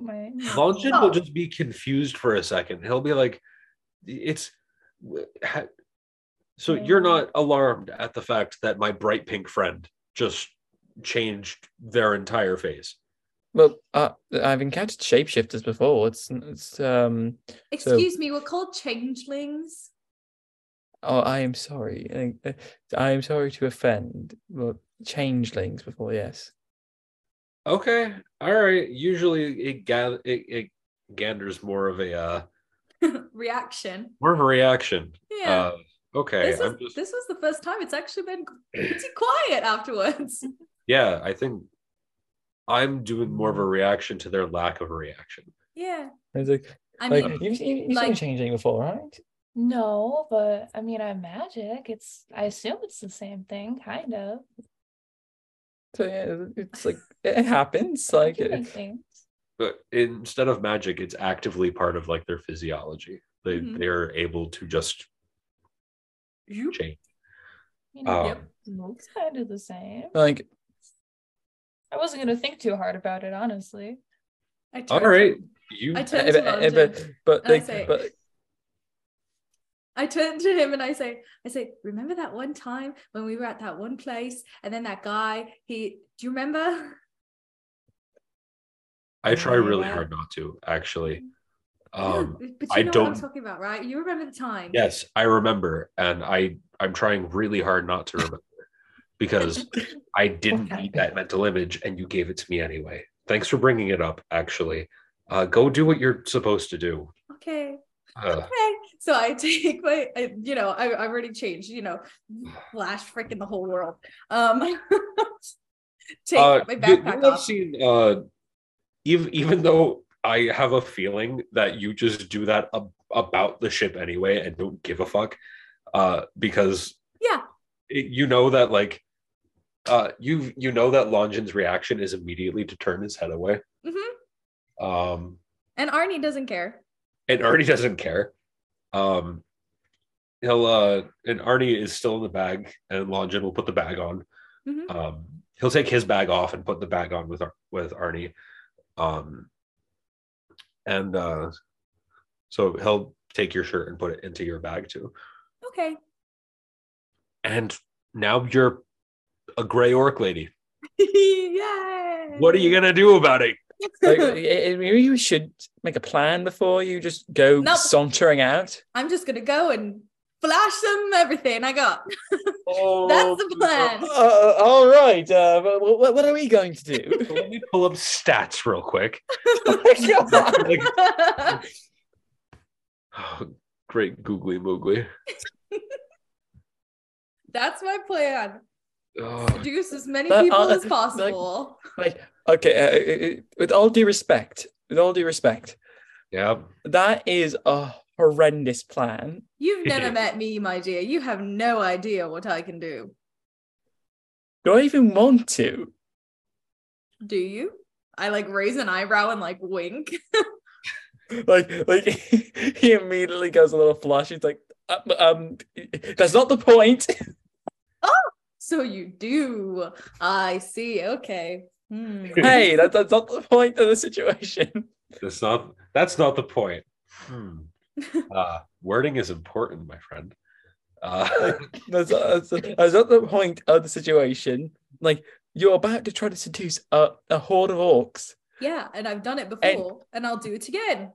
My- Longin Oh. will just be confused for a second. He'll be like, "It's." ha- So you're not alarmed at the fact that my bright pink friend just changed their entire face. Well, uh, I've encountered shapeshifters before. It's it's um. Excuse me, we're called changelings. Oh, I am sorry. I, I am sorry to offend. Well, changelings before, yes. Okay, all right. Usually it gather it, it ganders more of a uh Reaction. more of a reaction. Yeah. Uh, okay, this, was, I'm just this was the first time it's actually been pretty quiet afterwards. yeah. I think I'm doing more of a reaction to their lack of a reaction. Yeah. It's like, I like mean, you've, you- you've seen changing before, right? No, but I mean, I'm magic. It's I assume it's the same thing, kind of. So yeah, it's like it happens. Like it. But instead of magic, it's actively part of like their physiology. They Mhm. they're able to just you change. You know, Um, Yep. looks kind of the same. like I wasn't gonna think too hard about it, honestly. I turned All to- right, you I turned to but, but but like say- but I turn to him and I say, I say, remember that one time when we were at that one place and then that guy, he do you remember? I try really hard not to actually. Um, Yeah, but you I know what don't- I'm talking about, right? You remember the time. yes, I remember, and I I'm trying really hard not to remember because I didn't Okay. need that mental image, and you gave it to me anyway. Thanks for bringing it up. Actually, uh, go do what you're supposed to do. Okay. Uh, Okay. So I take my, I, you know, I, I've already changed, you know, flash freaking the whole world. Um, take uh, my you, you backpack have off. seen, uh, even even though I have a feeling that you just do that ab- about the ship anyway and don't give a fuck, uh, because Yeah. it- you know that like, uh, you you know that Longin's reaction is immediately to turn his head away. hmm Um, And Arnie doesn't care. and Arnie doesn't care. Um, he'll uh, and Arnie is still in the bag, and Longin will put the bag on. Mhm. Um, he'll take his bag off and put the bag on with Ar- with Arnie. Um, and uh, so he'll take your shirt and put it into your bag too. Okay. And now you're a gray orc lady. Yay. What are you gonna do about it? Like maybe you should make a plan before you just go Nope. sauntering out. I'm just gonna go and flash them everything I got. Oh, That's the plan. Uh, all right. Uh, what, what are we going to do? Let me pull up stats real quick. oh. Like, oh, great googly moogly. That's my plan. Oh, Seduce as many That- people uh, as possible. Like, okay. Uh, uh, with all due respect, with all due respect, yeah. that is a horrendous plan. You've never met me, my dear. You have no idea what I can do. Do I even want to? Do you? I like raise an eyebrow and like wink. Like, like he immediately goes a little flush. He's like, uh, um, that's not the point. So you do. I see. Okay. Hmm. hey, that, that's not the point of the situation. That's not that's not the point. Hmm. Uh, wording is important, my friend. Uh, That's, that's, that's not the point of the situation. Like, you're about to try to seduce a, a horde of orcs. Yeah, and I've done it before, and, I'll do it again.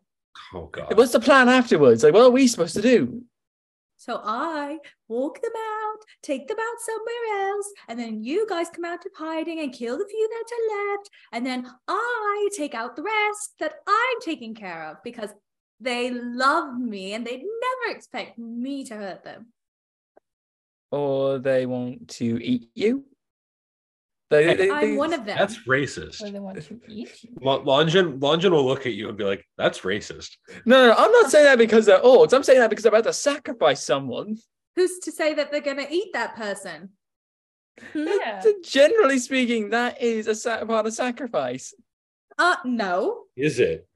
oh god. What's the plan afterwards? Like, what are we supposed to do? So I walk them out, take them out somewhere else, and then you guys come out of hiding and kill the few that are left. And then I take out the rest that I'm taking care of because they love me and they'd never expect me to hurt them. Or they want to eat you. They, Hey, they- I'm they- one of them. That's racist. Or they want to eat you. L- Longin, Longin will look at you and be like, "That's racist." No, no, I'm not saying that because they're orcs. I'm saying that because they're about to sacrifice someone. Who's to say that they're going to eat that person? Yeah. Generally speaking, that is a sa- part of sacrifice. Uh, no. Is it?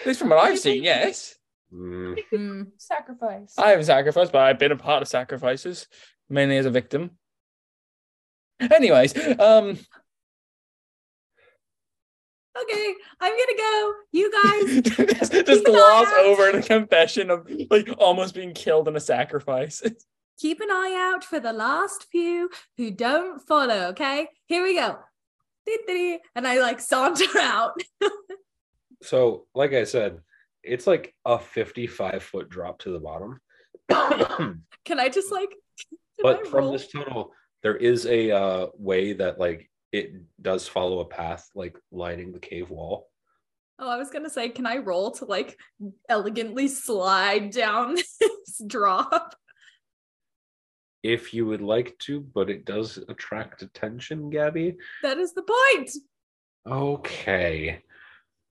At least from what I've seen, yes. Mm, Hmm. Sacrifice. I haven't sacrificed, but I've been a part of sacrifices, mainly as a victim. Anyways, um, Okay, I'm gonna go. You guys, just, just gloss over the confession of like almost being killed in a sacrifice. keep an eye out for the last few who don't follow. Okay, here we go. And I like saunter out. so, like I said, it's like a 55 foot drop to the bottom. Can I just like? But from this tunnel, there is a uh, way that like it does follow a path, like lining the cave wall. Oh, I was gonna say, can I roll to like elegantly slide down this drop? If you would like to, but it does attract attention, Gabby. That is the point. Okay.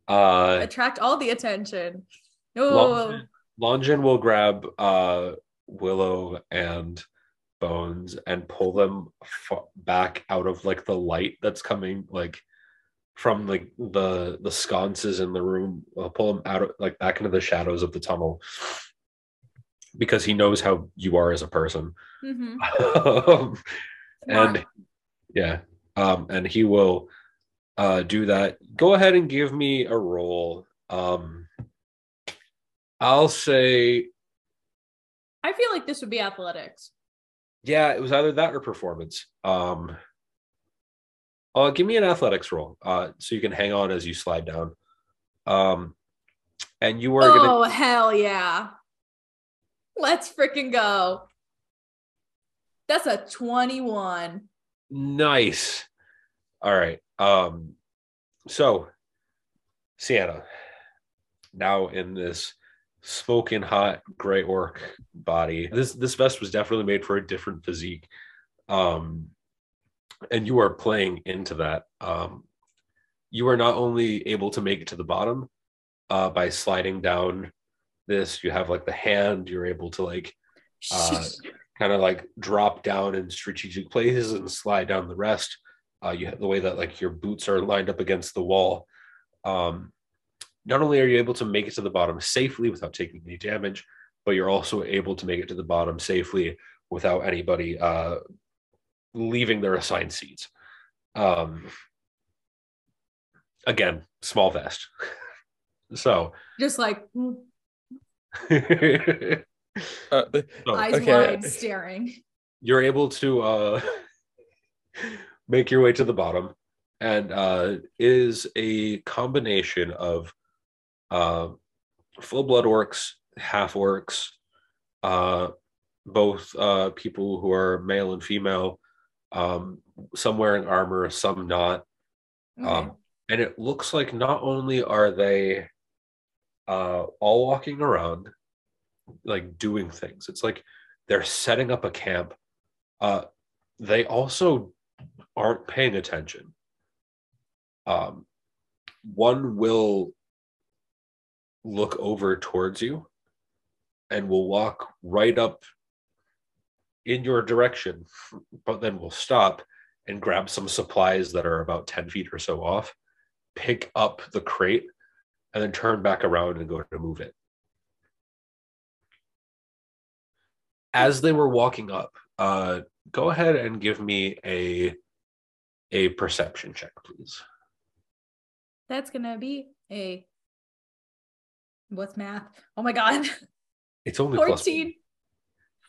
Uh Attract all the attention. Oh, Longin, Longin will grab uh Willow and Bones and pull them fa- back out of like the light that's coming like from like the the sconces in the room. Uh, pull them out of like back into the shadows of the tunnel because he knows how you are as a person. mhm. Um, and yeah, um, and he will uh, do that. Go ahead and give me a roll. Um, I'll say, I feel like this would be athletics. Yeah, it was either that or performance. Um, uh, give me an athletics roll, uh, so you can hang on as you slide down. Um, and you gonna Oh hell yeah! Let's freaking go. That's a twenty-one. Nice. All right. Um so Sienna now in this smoking hot gray orc body. This this vest was definitely made for a different physique. Um and you are playing into that. Um you are not only able to make it to the bottom uh by sliding down this, you have like the hand, you're able to like Uh, kind of like drop down in strategic places and slide down the rest. Uh, you have the way that like your boots are lined up against the wall. Um, not only are you able to make it to the bottom safely without taking any damage, but you're also able to make it to the bottom safely without anybody uh, leaving their assigned seats. Um, again, small vest. so, Just like Uh, the- so eyes okay. wide, staring. you're able to uh make your way to the bottom and uh is a combination of uh full blood orcs half orcs uh both uh people who are male and female um some wearing armor some not Okay. um and it looks like not only are they uh all walking around like doing things it's like they're setting up a camp uh they also aren't paying attention um one will look over towards you and will walk right up in your direction but then will stop and grab some supplies that are about 10 feet or so off pick up the crate and then turn back around and go to move it. As they were walking up uh go ahead and give me a a perception check please. That's gonna be a what's math? Oh my god. it's only plus 14.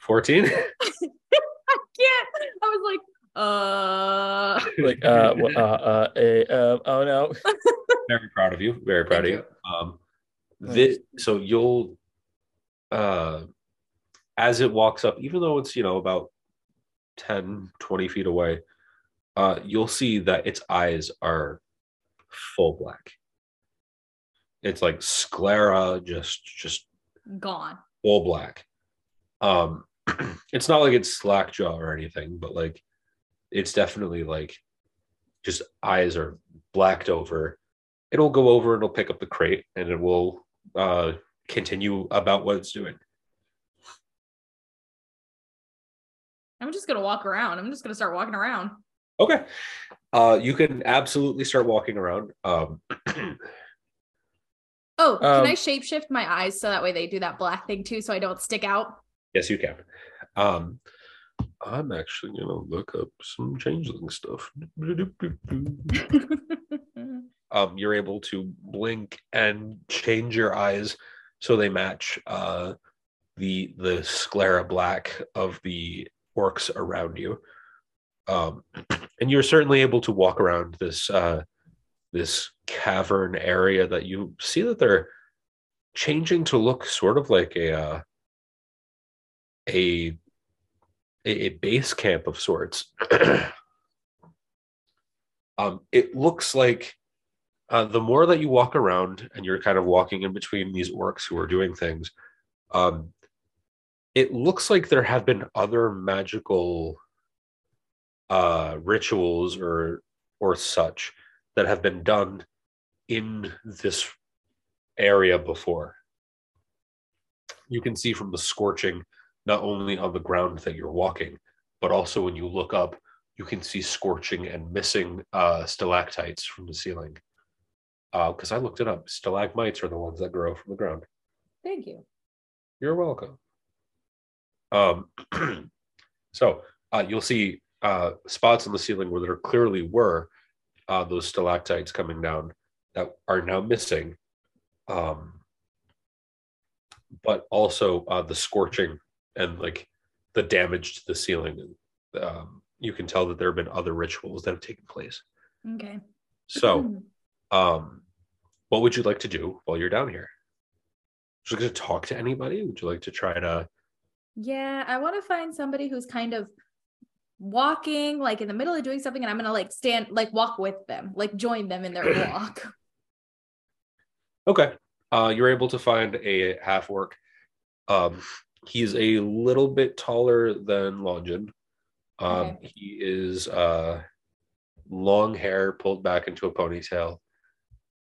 14 I can't. I was like, uh like uh, wh- uh, uh, eh, uh, oh no. very proud of you very proud Thank of you um this so you'll uh as it walks up, even though it's, you know, about 10, 20 feet away, uh, you'll see that its eyes are full black. It's like sclera, just just Gone. all black. Um, it's not like it's slack jaw or anything, but like it's definitely like just eyes are blacked over. It'll go over and it'll pick up the crate and it will uh continue about what it's doing. I'm just gonna walk around. I'm just gonna start walking around. Okay. Uh you can absolutely start walking around. Um Oh, can Um, I shapeshift my eyes so that way they do that black thing too, so I don't stick out? yes you can. Um I'm actually gonna look up some changeling stuff. um, you're able to blink and change your eyes so they match uh, the the sclera black of the orcs around you. Um, and you're certainly able to walk around this uh, this cavern area that you see that they're changing to look sort of like a uh, a a base camp of sorts. um, it looks like uh, the more that you walk around and you're kind of walking in between these orcs who are doing things, um, it looks like there have been other magical uh, rituals or or such that have been done in this area before. You can see from the scorching, not only on the ground that you're walking, but also when you look up, you can see scorching and missing uh, stalactites from the ceiling because I looked it up. Stalagmites are the ones that grow from the ground. Thank you. You're welcome. Um, so uh, you'll see uh, spots on the ceiling where there clearly were uh, those stalactites coming down that are now missing. Um, but also uh, the scorching and like the damage to the ceiling. Um, you can tell that there have been other rituals that have taken place. Okay. So, um, what would you like to do while you're down here? Would you like to talk to anybody? Would you like to try to? Yeah, I want to find somebody who's kind of walking, like in the middle of doing something, and I'm gonna like stand, like walk with them, like join them in their walk. Okay, uh, you're able to find a half orc. Um, he's a little bit taller than Longin. Um, Okay. He is uh, long hair pulled back into a ponytail.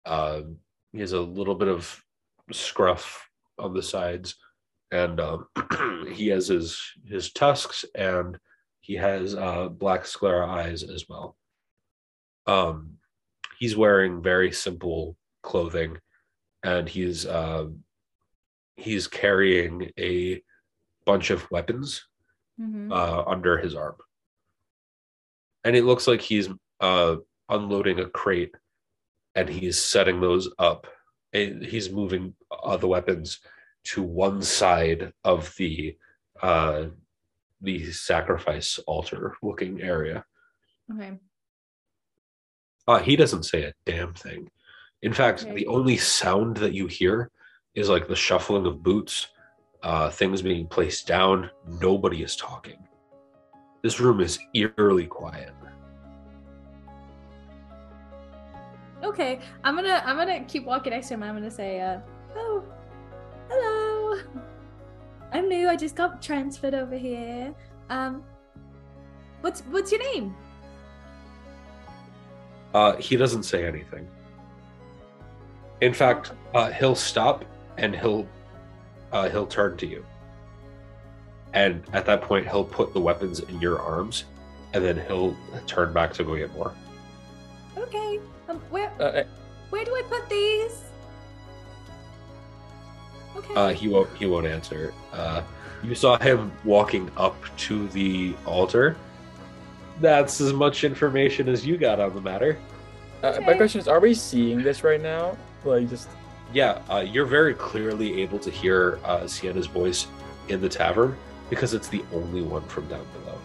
Um, he has a little bit of scruff on the sides, and um, he has his his tusks, and he has uh, black sclera eyes as well. Um, he's wearing very simple clothing, and he's uh, he's carrying a bunch of weapons Mhm. uh, under his arm. And it looks like he's uh, unloading a crate and he's setting those up. And he's moving uh, the weapons to one side of the uh, the sacrifice altar looking area. Okay. Uh, he doesn't say a damn thing. In fact, Okay. the only sound that you hear is like the shuffling of boots, uh, things being placed down. Nobody is talking. This room is eerily quiet. Okay. I'm gonna I'm gonna keep walking next to him. I'm gonna say, uh, oh, hello. I'm new. I just got transferred over here. Um, what's what's your name? Uh, he doesn't say anything. In fact, uh, he'll stop and he'll uh, he'll turn to you, and at that point, he'll put the weapons in your arms, and then he'll turn back to go get more. Okay. Um, where Uh, where do I put these? Okay. Uh, he won't. He won't answer. Uh, you saw him walking up to the altar. That's as much information as you got on the matter. uh, my question is, are we seeing this right now? Like, just Yeah, uh, you're very clearly able to hear uh, Sienna's voice in the tavern because it's the only one from down below.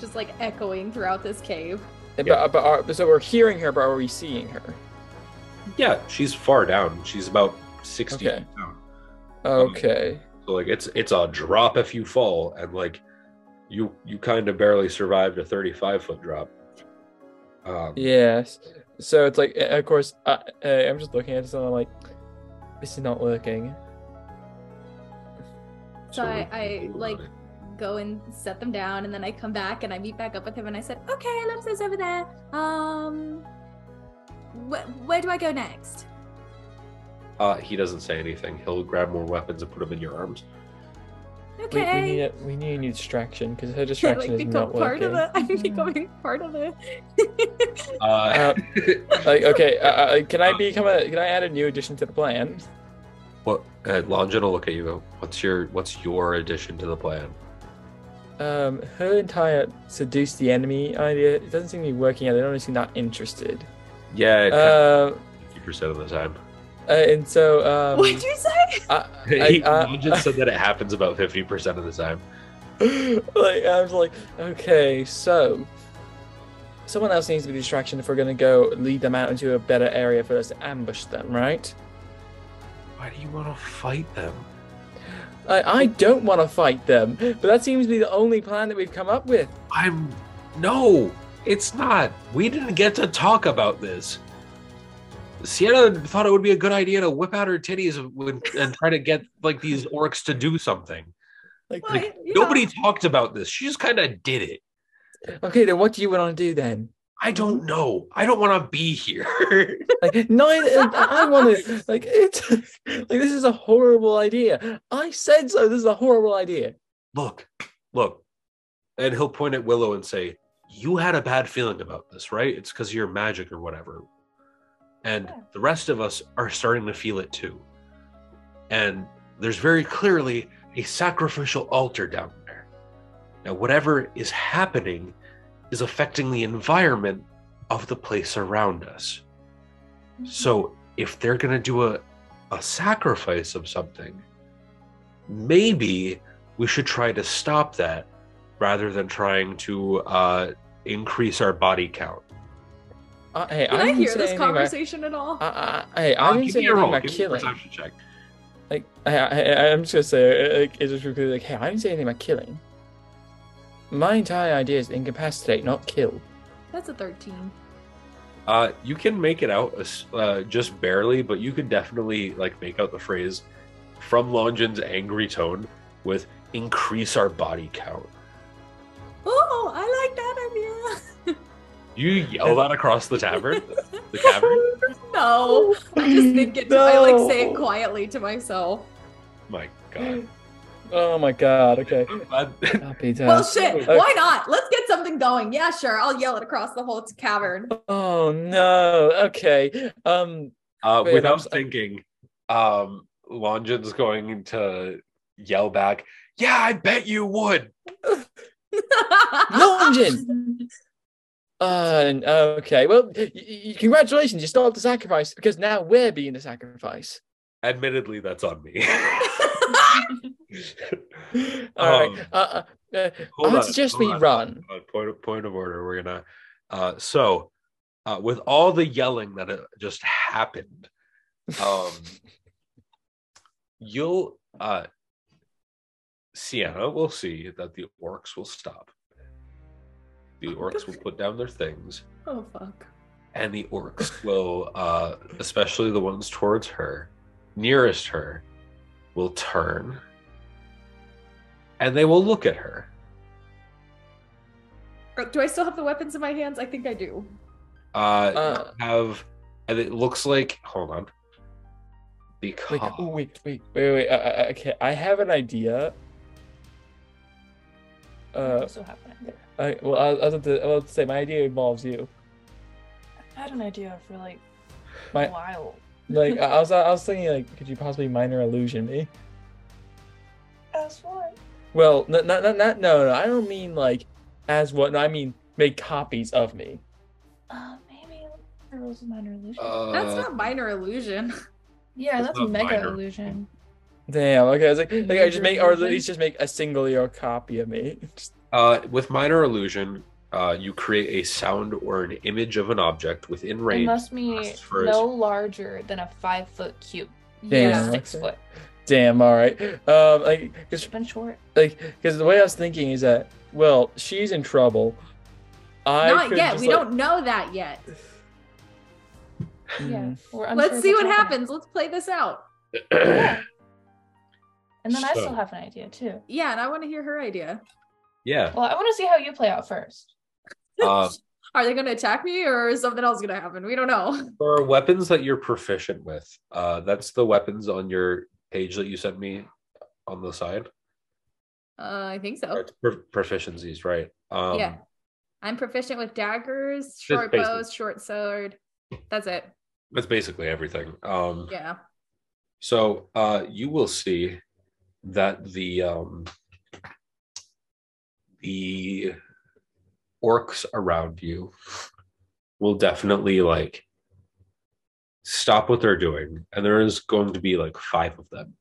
just like echoing throughout this cave. eh, Yeah. but, but are, so we're hearing her, but are we seeing her? Yeah, she's far down. She's about sixty Okay. feet down. Okay. So like it's it's a drop if you fall, and like you you kind of barely survived a 35 foot drop. Um, Yes. So it's like, uh, of course, I, uh, I'm just looking at it and I'm like, this is not working. So I, I like go and set them down, and then I come back and I meet back up with him, and I said, "Okay, Ellipsis over there. Um, wh- where do I go next?" Uh, he doesn't say anything. He'll grab more weapons and put them in your arms. We, Okay. we need a, we need a new distraction because her I distraction like is not part working. of it. I'm becoming part of it. Uh, Like, okay, uh, uh, can I become a? Can I add a new addition to the plan? what? Uh, Longin will look at you. What's your What's your addition to the plan? Um, her entire seduce the enemy idea it doesn't seem to be working out. They don't seem that interested. Yeah, Uh, fifty percent of the time. Uh, and so um, What'd you say? I, He, I, uh, Longin said that it happens about fifty percent of the time. like I was like, okay, so someone else needs to be a distraction if we're gonna go lead them out into a better area for us to ambush them, right? Why do you want to fight them? I, I don't want to fight them, but that seems to be the only plan that we've come up with. I'm no, it's not. We didn't get to talk about this. Sienna thought it would be a good idea to whip out her titties and try to get like these orcs to do something. Like, Well, Like, yeah. Nobody talked about this. She just kind of did it. okay, then what do you want to do then? I don't know. I don't want to be here. Like, no, I want to. Like, it's like this is a horrible idea. I said so. This is a horrible idea. look, look. And he'll point at Willow and say, You had a bad feeling about this, right? It's because you're magic or whatever. And Yeah. the rest of us are starting to feel it too. And there's very clearly a sacrificial altar down there. Now, whatever is happening is affecting the environment of the place around us. So if they're going to do a, a sacrifice of something, maybe we should try to stop that rather than trying to uh, increase our body count. Uh, hey, Can I, didn't hear this anything about- conversation at all? I, I, hey, I Uh, didn't say me a anything roll. about Give me a killing. perception check. Like, I, I, I'm just gonna say, uh, like, it's just really like, hey, I didn't say anything about killing. My entire idea is incapacitate, not kill. That's a 13. Uh, you can make it out uh, just barely, but you can definitely like make out the phrase from Longin's angry tone with "increase our body count." Oh, I like that idea. You yell that across the tavern, the cavern. no, I just think it. I like say it quietly to myself. My God, Oh my god, okay. I'm glad- Well, shit. Why not? Let's get something going. Yeah, sure. I'll yell it across the whole cavern. Oh no. Okay. Um. Uh, Wait, I'm without thinking, um, Longin's going to yell back, Yeah, I bet you would. Longin! Uh, okay. Well, y- y- congratulations. You stopped the sacrifice because now we're being the sacrifice. Admittedly, that's on me. All right. Um, Uh, uh, uh, I'd suggest we on, run. Point of, point of order. We're gonna. Uh, so, uh, with all the yelling that uh, just happened, um, you'll uh, Sienna will see that the orcs will stop. The orcs will put down their things. oh fuck. and the orcs will uh especially the ones towards her nearest her will turn and they will look at her Do I still have the weapons in my hands? I think I do. uh, Uh. have and it looks like hold on Wait, because oh, wait, wait, wait, wait. Uh, uh, okay, I have an idea. Uh, also happening. I, well, I, I was about to, I was about to say my idea involves you. I had an idea for like My a while. like, I was, I was thinking like, could you possibly minor illusion me? As what? Well, not, not, not, not no, no. I don't mean like as what. No, I mean make copies of me. Uh, maybe rules of minor illusion. uh, That's not minor illusion. yeah, it's that's mega minor. illusion. Damn. Okay, I was like, like I just make, or at least just make a single year copy of me. Just- uh with minor illusion uh you create a sound or an image of an object within range It must be lasts for no larger than a five foot cube. Damn, Yeah, six okay. foot. Damn. All right. Um, like, It's cause, been short. like, because the way I was thinking is that, well, she's in trouble. I Not yet. We like- don't know that yet. Mm. Yeah. We're Let's see what happening. happens. Let's play this out. Yeah. And then I still have an idea too. Yeah, and I want to hear her idea. yeah. Well, I want to see how you play out first. Uh, Are they going to attack me or is something else going to happen? We don't know. for weapons that you're proficient with, uh, that's the weapons on your page that you sent me on the side. Uh, I think so. it's pro- proficiencies, right? Um, Yeah. I'm proficient with daggers, short bows, short sword. That's it. That's basically everything. Um, Yeah. So uh, you will see that the um, the orcs around you will definitely like stop what they're doing, and there is going to be like five of them,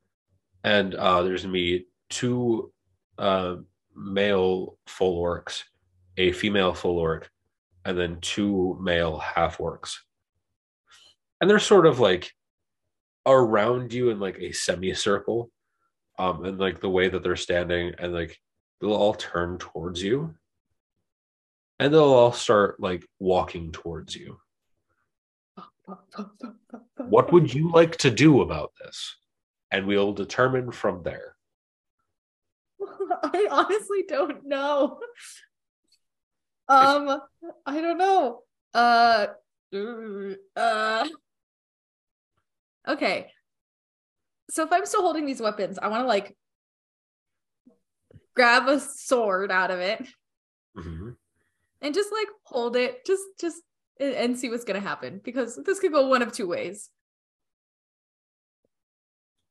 and uh, there's gonna be two uh, male full orcs, a female full orc, and then two male half orcs, and they're sort of like around you in like a semicircle um and like the way that they're standing and like they'll all turn towards you and they'll all start like walking towards you what would you like to do about this and we'll determine from there I honestly don't know. Um, I don't know. Uh, uh. Okay. So if I'm still holding these weapons, I want to like grab a sword out of it Mhm. and just like hold it, just just and- see what's gonna happen because this could go one of two ways.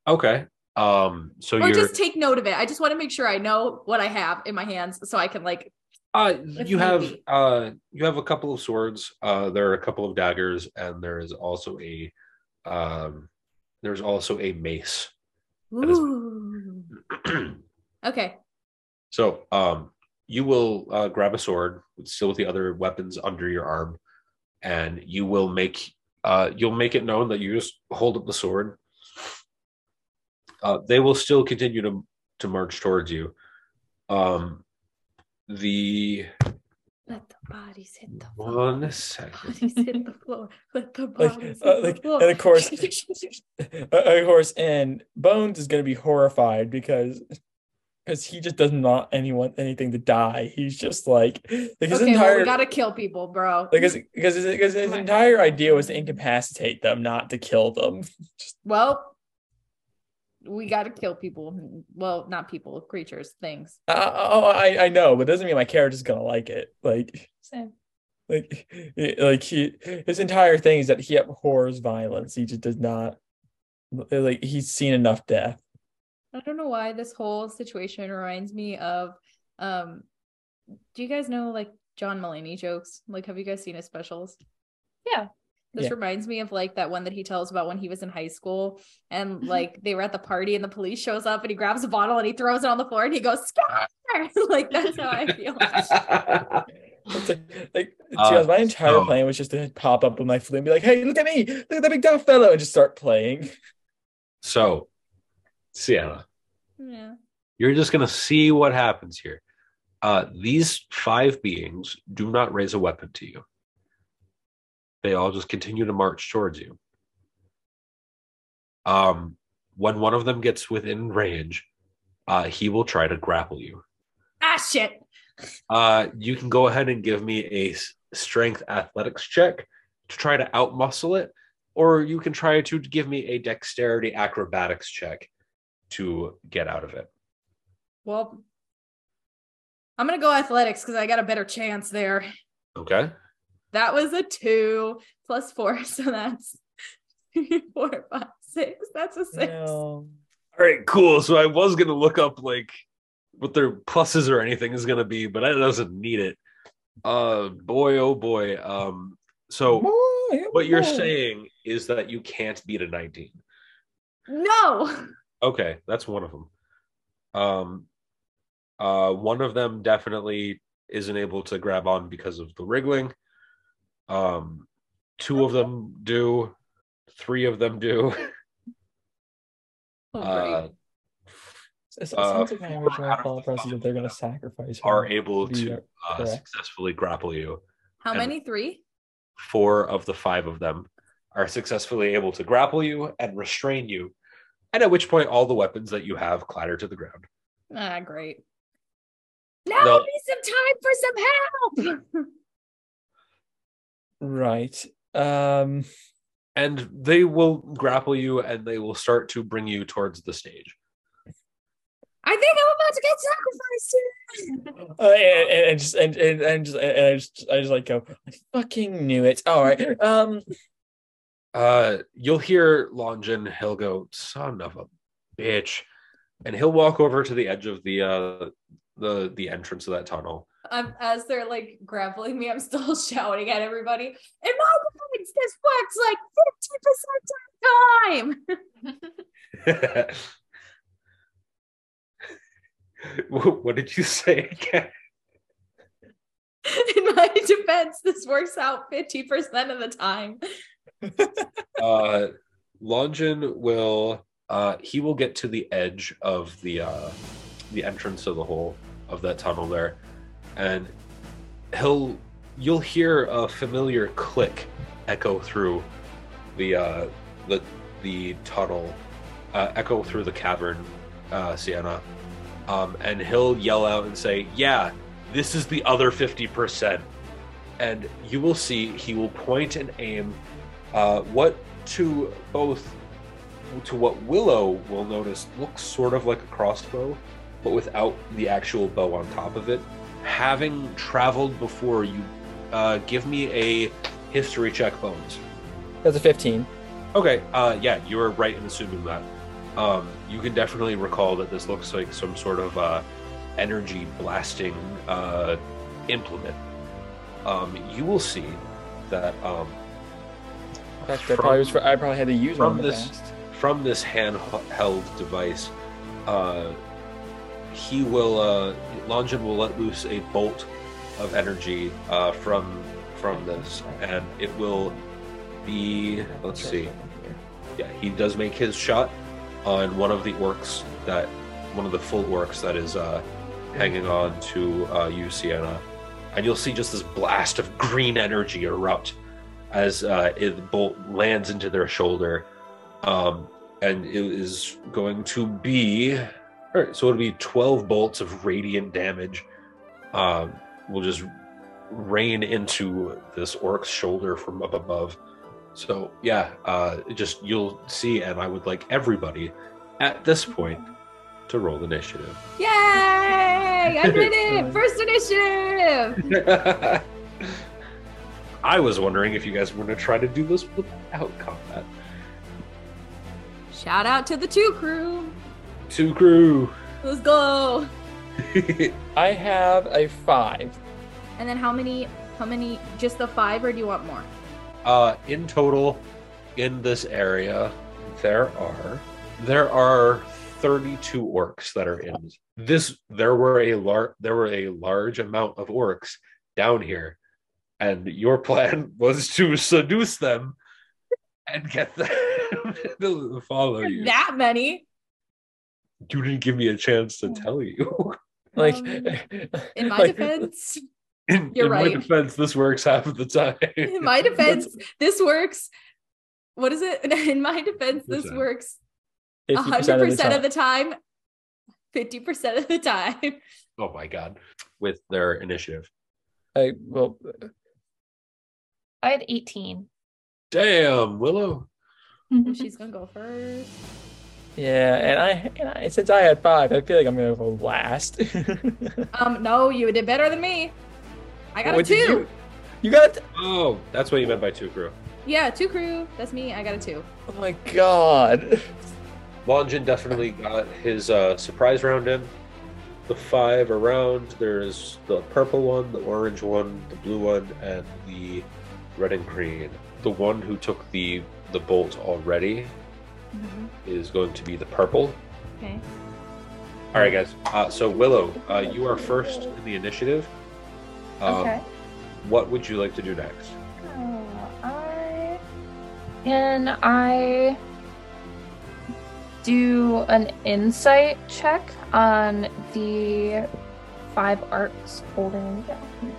okay um so or you're just take note of it. I just want to make sure I know what I have in my hands so I can like Uh, you have uh, you have a couple of swords. Uh, there are a couple of daggers, and there is also a um, there's also a mace. Is-. Okay. so um, you will uh, grab a sword, still with the other weapons under your arm, and you will make uh, you'll make it known that you just hold up the sword. Uh, they will still continue to to march towards you. Um, the Let the bodies hit the one second. bodies hit the floor. Let the Like, bodies uh, hit like, the floor. and of course, Uh, of course, and Bones is going to be horrified because because he just does not anyone anything to die. He's just like like his okay, well, we gotta kill people, bro. like his, because his, because his My- entire idea was to incapacitate them, not to kill them. Just well, we gotta kill people. Well, not people, creatures, things. uh, oh, I I know, but it doesn't mean my character's gonna like it. Like Same. like like he his entire thing is that he abhors violence. He just does not like he's seen enough death. I don't know why this whole situation reminds me of um do you guys know like John Mulaney jokes? Like have you guys seen his specials? Yeah. This Yeah. reminds me of like that one that he tells about when he was in high school and like they were at the party and the police shows up and he grabs a bottle and he throws it on the floor and he goes Scar! like that's how I feel. Like, like Uh, honest, my entire so- plan was just to pop up on my flute and be like, "Hey, look at me! Look at that big dumb fellow!" and just start playing. So, Sienna, yeah. you're just gonna see what happens here. Uh, these five beings do not raise a weapon to you. They all just continue to march towards you. Um, when one of them gets within range, uh, he will try to grapple you. Ah shit. Uh, you can go ahead and give me a strength athletics check to try to outmuscle it, or you can try to give me a dexterity acrobatics check to get out of it. Well, I'm gonna go athletics because I got a better chance there. Okay. That was a two plus four, so that's three, four, five, six. That's a six. All right, cool. So I was gonna look up like what their pluses or anything is gonna be, but I doesn't need it. Uh, boy, oh boy. Um, so what you're saying is that you can't beat a 19. No. Okay, that's one of them. Um, uh, one of them definitely isn't able to grab on because of the wriggling. Um, two of them do. Three of them do. Oh, uh, great. It, it Uh, sounds like my original thought the process that they're going to sacrifice are able to uh, successfully grapple you. How and- many? Three? Four of the five of them are successfully able to grapple you and restrain you, and at which point all the weapons that you have clatter to the ground. Ah, great. Now No. would be some time for some help. Right. Um. And they will grapple you and they will start to bring you towards the stage. I think I'm about to get sacrificed. Uh, and, and- and just and and, and just and I just I just like go. I fucking knew it. All right. Um. Uh, you'll hear Longin. He'll go, "Son of a bitch," and he'll walk over to the edge of the uh the the entrance of that tunnel. I'm, as they're like grappling me, I'm still shouting at everybody. In my defense, this works like 50% of the time. what did you say again? In my defense, this works out 50% of the time. uh Longin will uh he will get to the edge of the uh the entrance of the hole of that tunnel there and he'll you'll hear a familiar click echo through the uh the the tunnel uh echo through the cavern uh Sienna um and he'll yell out and say yeah this is the other 50% and you will see he will point and aim uh, what to both to what Willow will notice looks sort of like a crossbow, but without the actual bow on top of it. Having traveled before, you uh, give me a history check, Bones. That's a fifteen. Okay, uh, yeah, you were right in assuming that. Um, you can definitely recall that this looks like some sort of uh, energy blasting uh, implement. Um, you will see that um, That, that probably was for. I probably had to use from this- from this handheld device, uh, he will uh, Longin will let loose a bolt of energy uh, from from this, and it will be. Let's see. Yeah, he does make his shot on one of the orcs that one of the full orcs that is uh, hanging on to uh, you, Sienna, and you'll see just this blast of green energy erupt as uh, it, the bolt lands into their shoulder um, and it is going to be all right. So it'll be twelve bolts of radiant damage. Um, will just rain into this orc's shoulder from up above. So yeah, uh, just you'll see, and I would like everybody at this point to roll initiative. Yay! I did it! First initiative! I was wondering if you guys were going to try to do this without combat. Shout out to the two crew. Two crew. Let's go. I have a five. And then how many? How many? Just the five, or do you want more? Uh, in total, in this area, there are there are 32 orcs that are in this. There were a lar- there were a large amount of orcs down here, and your plan was to seduce them and get them to follow you. That many? You didn't give me a chance to tell you. Like Um, In my like, defense, In, You're in my defense, this works half of the time. in my defense, this works. What is it? In my defense, this 50%. works 50% hundred percent of the time. time, fifty percent of the time. oh my god! With their initiative. I, well, I had 18. Damn, Willow. She's gonna go first. Yeah, and I, and I since I had five, I feel like I'm gonna go last. Um, no, you did better than me. I got a two. You, you got Oh, that's what you meant by two crew. Yeah, two crew. That's me. I got a two. Oh my god. Longin definitely got his uh, surprise round in. The five around. There's the purple one, the orange one, the blue one, and the red and green. The one who took the the bolt already is going to be the purple. Okay. All right, guys. Uh, so Willow, uh, you are first in the initiative. Um, okay. What would you like to do next? Oh, I can I do an insight check on the five orcs holding down.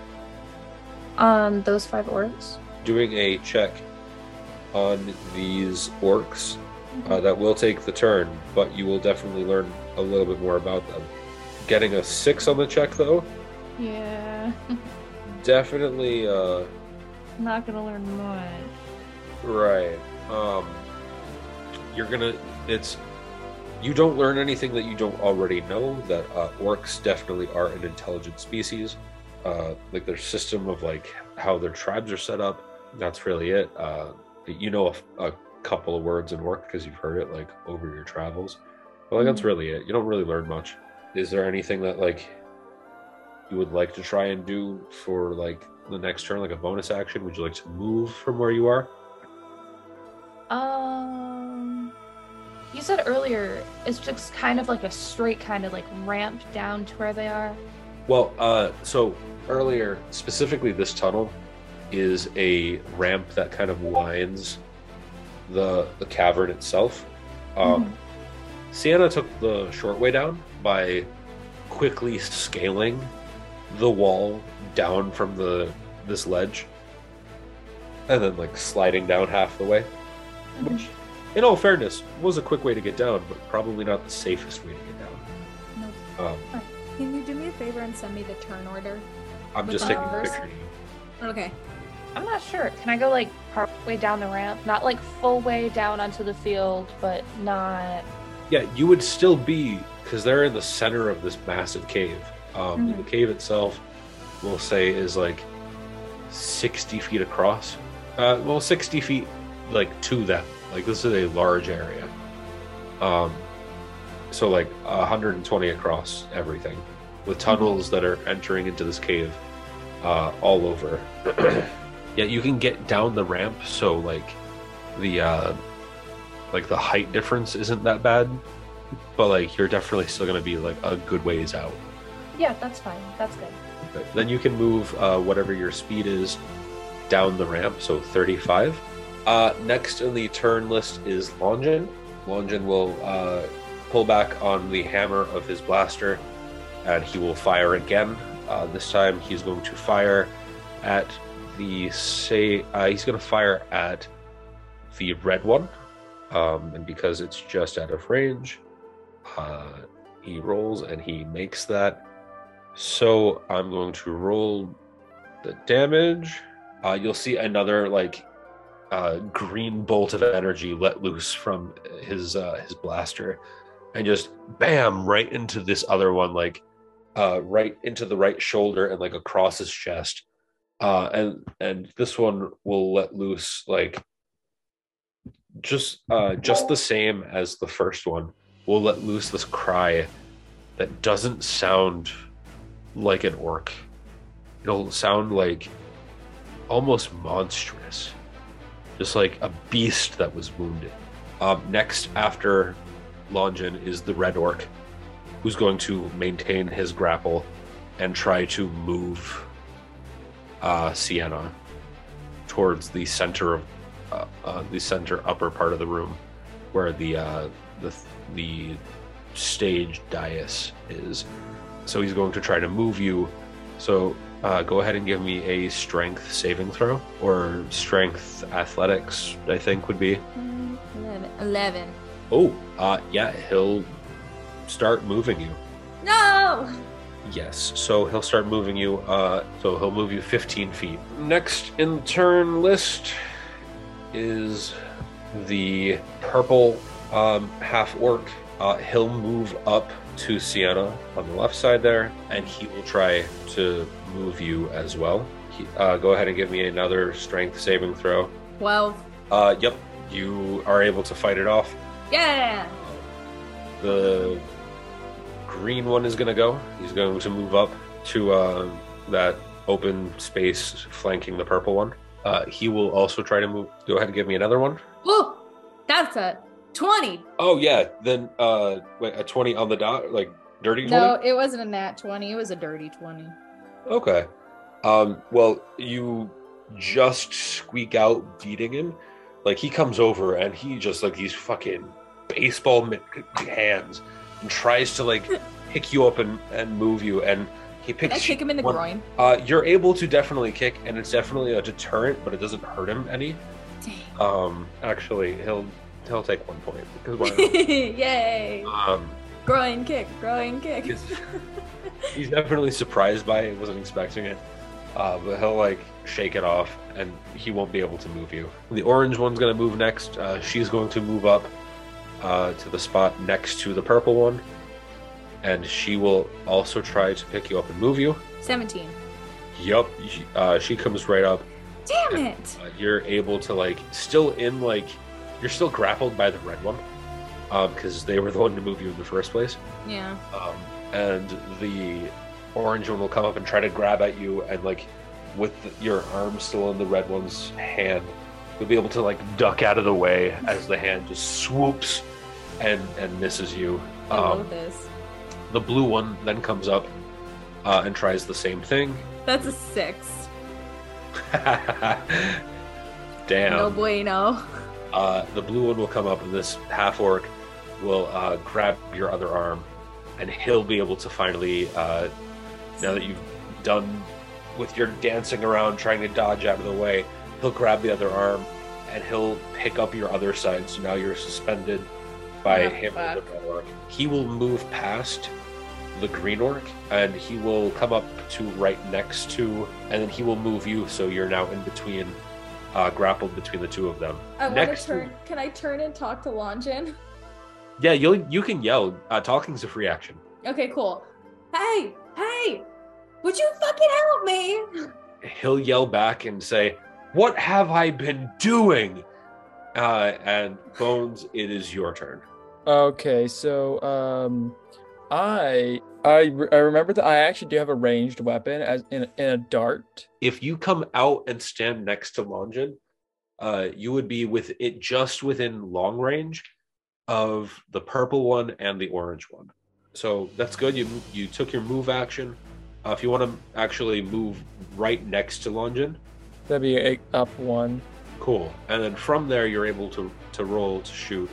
On those five orcs. Doing a check on these orcs uh, that will take the turn, but you will definitely learn a little bit more about them. Getting a six on the check, though, Yeah. definitely uh, Not gonna learn much. right. Um, you're gonna. It's you don't learn anything that you don't already know. That uh, orcs definitely are an intelligent species. Uh, like their system of like how their tribes are set up. That's really it. Uh, you know a, a couple of words in Orc because you've heard it like over your travels. But like that's really it. You don't really learn much. Is there anything that like you would like to try and do for like the next turn, like a bonus action? Would you like to move from where you are? Um, you said earlier it's just kind of like a straight kind of like ramp down to where they are. Well, uh, so earlier, specifically this tunnel is a ramp that kind of winds the the cavern itself. Um, Sienna took the short way down by quickly scaling the wall down from the this ledge, and then like sliding down half the way. Which, in all fairness, was a quick way to get down, but probably not the safest way to get down. Um, Can you do me a favor and send me the turn order? I'm just taking a picture. Okay. I'm not sure. Can I go like part way down the ramp? Not like full way down onto the field, but not. Yeah, you would still be because they're in the center of this massive cave. Um, Mhm. The cave itself, we'll say, is like sixty feet across. Uh, well, sixty feet like to them. Like this is a large area. Um, so like 120 across everything, with tunnels that are entering into this cave uh, all over. yeah, you can get down the ramp, so like the uh, like the height difference isn't that bad, but like you're definitely still gonna be like a good ways out. Yeah, that's fine. That's good. Okay. Then you can move uh, whatever your speed is down the ramp, so 35. Uh, next in the turn list is Longin. Longin will uh, pull back on the hammer of his blaster and he will fire again. Uh, this time he's going to fire at the say uh, he's going to fire at the red one, um, and because it's just out of range, uh, he rolls and he makes that. So I'm going to roll the damage. Uh, you'll see another like uh, green bolt of energy let loose from his uh, his blaster, and just bam right into this other one, like uh, right into the right shoulder and like across his chest. Uh, and and this one will let loose like just uh, just the same as the first one. We'll let loose this cry that doesn't sound like an orc. It'll sound like almost monstrous, just like a beast that was wounded. Um, next, after Longin, is the red orc, who's going to maintain his grapple and try to move uh, Sienna towards the center of uh, uh, the center upper part of the room, where the uh, the the stage dais is. So he's going to try to move you. So uh, go ahead and give me a strength saving throw or strength athletics. I think would be. 11. 11. Oh, uh, yeah, he'll start moving you. No! Yes, so he'll start moving you. Uh, so he'll move you 15 feet. Next in the turn list is the purple um, half orc. Uh, he'll move up to Sienna on the left side there, and he will try to move you as well. He, uh, go ahead and give me another strength saving throw. 12. Uh, yep, you are able to fight it off. Yeah! The green one is going to go. He's going to move up to uh, that open space flanking the purple one. Uh, he will also try to move. Go ahead and give me another one. Oh! That's a 20. Oh yeah, then uh, wait, a twenty on the dot, like dirty twenty. No, it wasn't a nat 20. It was a dirty 20. Okay. Um, well, you just squeak out beating him. Like he comes over and he just like he's fucking baseball mitt hands and tries to like pick you up and, and move you. And he picks. Can I kick him in the one- groin? Uh, you're able to definitely kick, and it's definitely a deterrent, but it doesn't hurt him any. Dang. Um, actually, he'll he'll take one point because why not? Yay! um, Groin kick, groin kick. he's, he's definitely surprised by it. Wasn't expecting it. Uh, but he'll like shake it off, and he won't be able to move you. The orange one's gonna move next. Uh, she's going to move up uh, to the spot next to the purple one, and she will also try to pick you up and move you. 17. Yup, she- uh, she comes right up. Damn it! uh, you're able to like still in like you're still grappled by the red one because they were the one to move you in the first place Yeah. um, and the orange one will come up and try to grab at you and like with the, your arm still in the red one's hand you'll be able to like duck out of the way as the hand just swoops and and misses you I um, love this. the blue one then comes up uh, and tries the same thing That's a six. damn No bueno. uh, the blue one will come up, and this half orc will uh, grab your other arm, and he'll be able to finally, uh, now that you've done with your dancing around trying to dodge out of the way, he'll grab the other arm, and he'll pick up your other side. So now you're suspended by him and the red orc. He will move past the green orc, and he will come up to right next to, and then he will move you, so you're now in between. Uh, grappled between the two of them. I want Next to turn. Can I turn and talk to Longin? Yeah, you you can yell. Uh, talking's a free action. Okay, cool. Hey, hey! Would you fucking help me? He'll yell back and say, "What have I been doing?" Uh, and Bones, it is your turn. Okay, so um, I I re- I remember that I actually do have a ranged weapon as in in a dart. If you come out and stand next to Longin, uh, you would be with it just within long range of the purple one and the orange one. So that's good. You you took your move action. Uh, if you want to actually move right next to Longin, That'd be a, up one. cool. And then from there, you're able to to roll to shoot.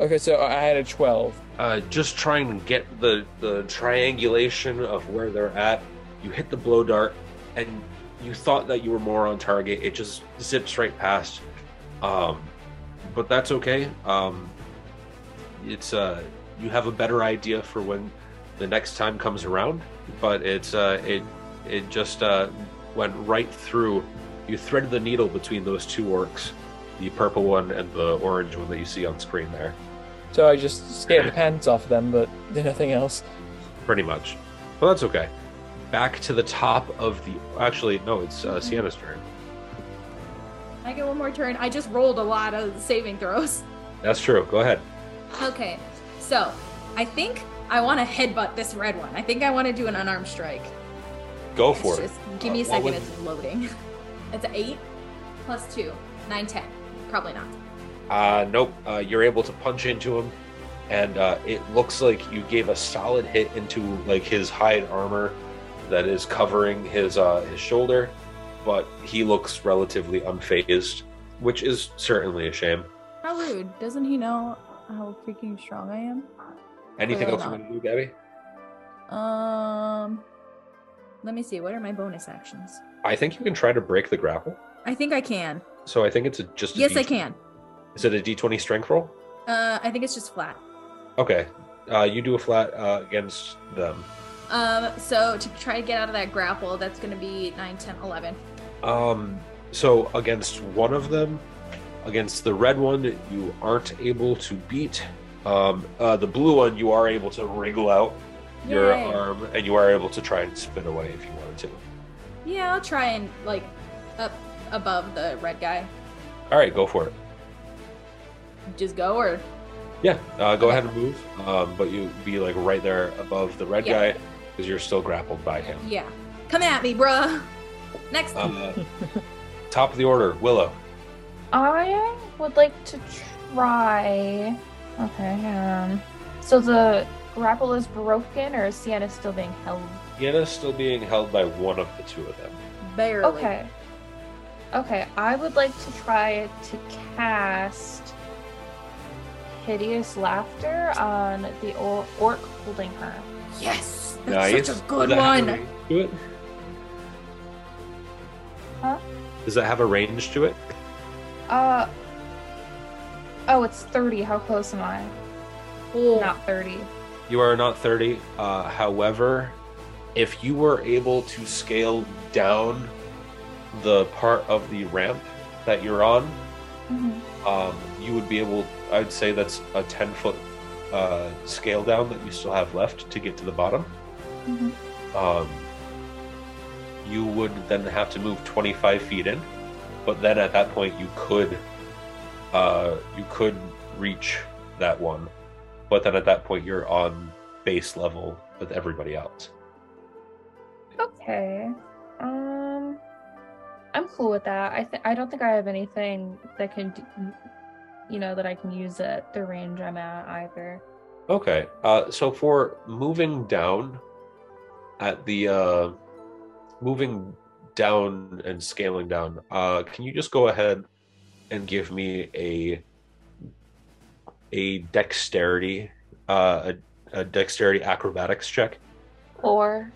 Okay, so I had a twelve. uh, just trying to get the the triangulation of where they're at. You hit the blow dart, and you thought that you were more on target. It just zips right past. Um, but that's okay. Um, it's uh, you have a better idea for when the next time comes around. But it's uh, it it just uh, went right through. You threaded the needle between those two orcs, the purple one and the orange one that you see on screen there. So I just scared the pants off of them, but did nothing else. pretty much. Well, that's okay. Back to the top of the. Actually, no, it's uh, Sienna's turn. I get one more turn. I just rolled a lot of saving throws. That's true. Go ahead. Okay, so I think I want to headbutt this red one. I think I want to do an unarmed strike. Go It's for it. just give me a Uh, what second. would- It's loading. It's an eight plus two, nine, ten. Probably not. Uh, nope. Uh, you're able to punch into him, and uh, it looks like you gave a solid hit into like his hide armor that is covering his uh, his shoulder, but he looks relatively unfazed, which is certainly a shame. How rude! Doesn't he know how freaking strong I am? Anything Clearly else you not. want to do, Gabby? Um, let me see. What are my bonus actions? I think you can try to break the grapple. I think I can. So I think it's a, just a Yes, I can. Is it a D20 strength roll? Uh, I think it's just flat. Okay. Uh, you do a flat uh, against them. Um, so to try to get out of that grapple, that's gonna be 9, 10, 11. Um, so against one of them, against the red one, you aren't able to beat. Um, uh, the blue one, you are able to wriggle out your Yay. arm, and you are able to try and spin away if you wanted to. Yeah, I'll try and like up above the red guy. All right, go for it. Just go or Yeah, uh, go ahead and move. Um, but you be like right there above the red Yeah. guy because you're still grappled by him. yeah. Come at me, bruh. Next. Uh, top of the order, Willow. I would like to try. Okay. Um. So the grapple is broken, or is Sienna still being held? Yenna's still being held by one of the two of them. Barely. Okay. Okay. I would like to try to cast hideous laughter on the or- orc holding her. Yes, Nice. that's such a good Does that have a one. range to it? Huh? Does that have a range to it? Uh oh, it's 30. How close am I? Cool. Not 30. You are not 30. Uh, however, if you were able to scale down the part of the ramp that you're on, Mhm. um, you would be able, I'd say that's a 10 foot uh, scale down that you still have left to get to the bottom. Mhm. Um, you would then have to move 25 feet in, but then at that point you could, uh, you could reach that one, but then at that point you're on base level with everybody else. Okay. Um, I'm cool with that. I th- I don't think I have anything that can, d- you know, that I can use at the range I'm at either. Okay. Uh, so for moving down at the uh, moving down and scaling down, uh, can you just go ahead and give me a a dexterity uh, a, a dexterity acrobatics check? Or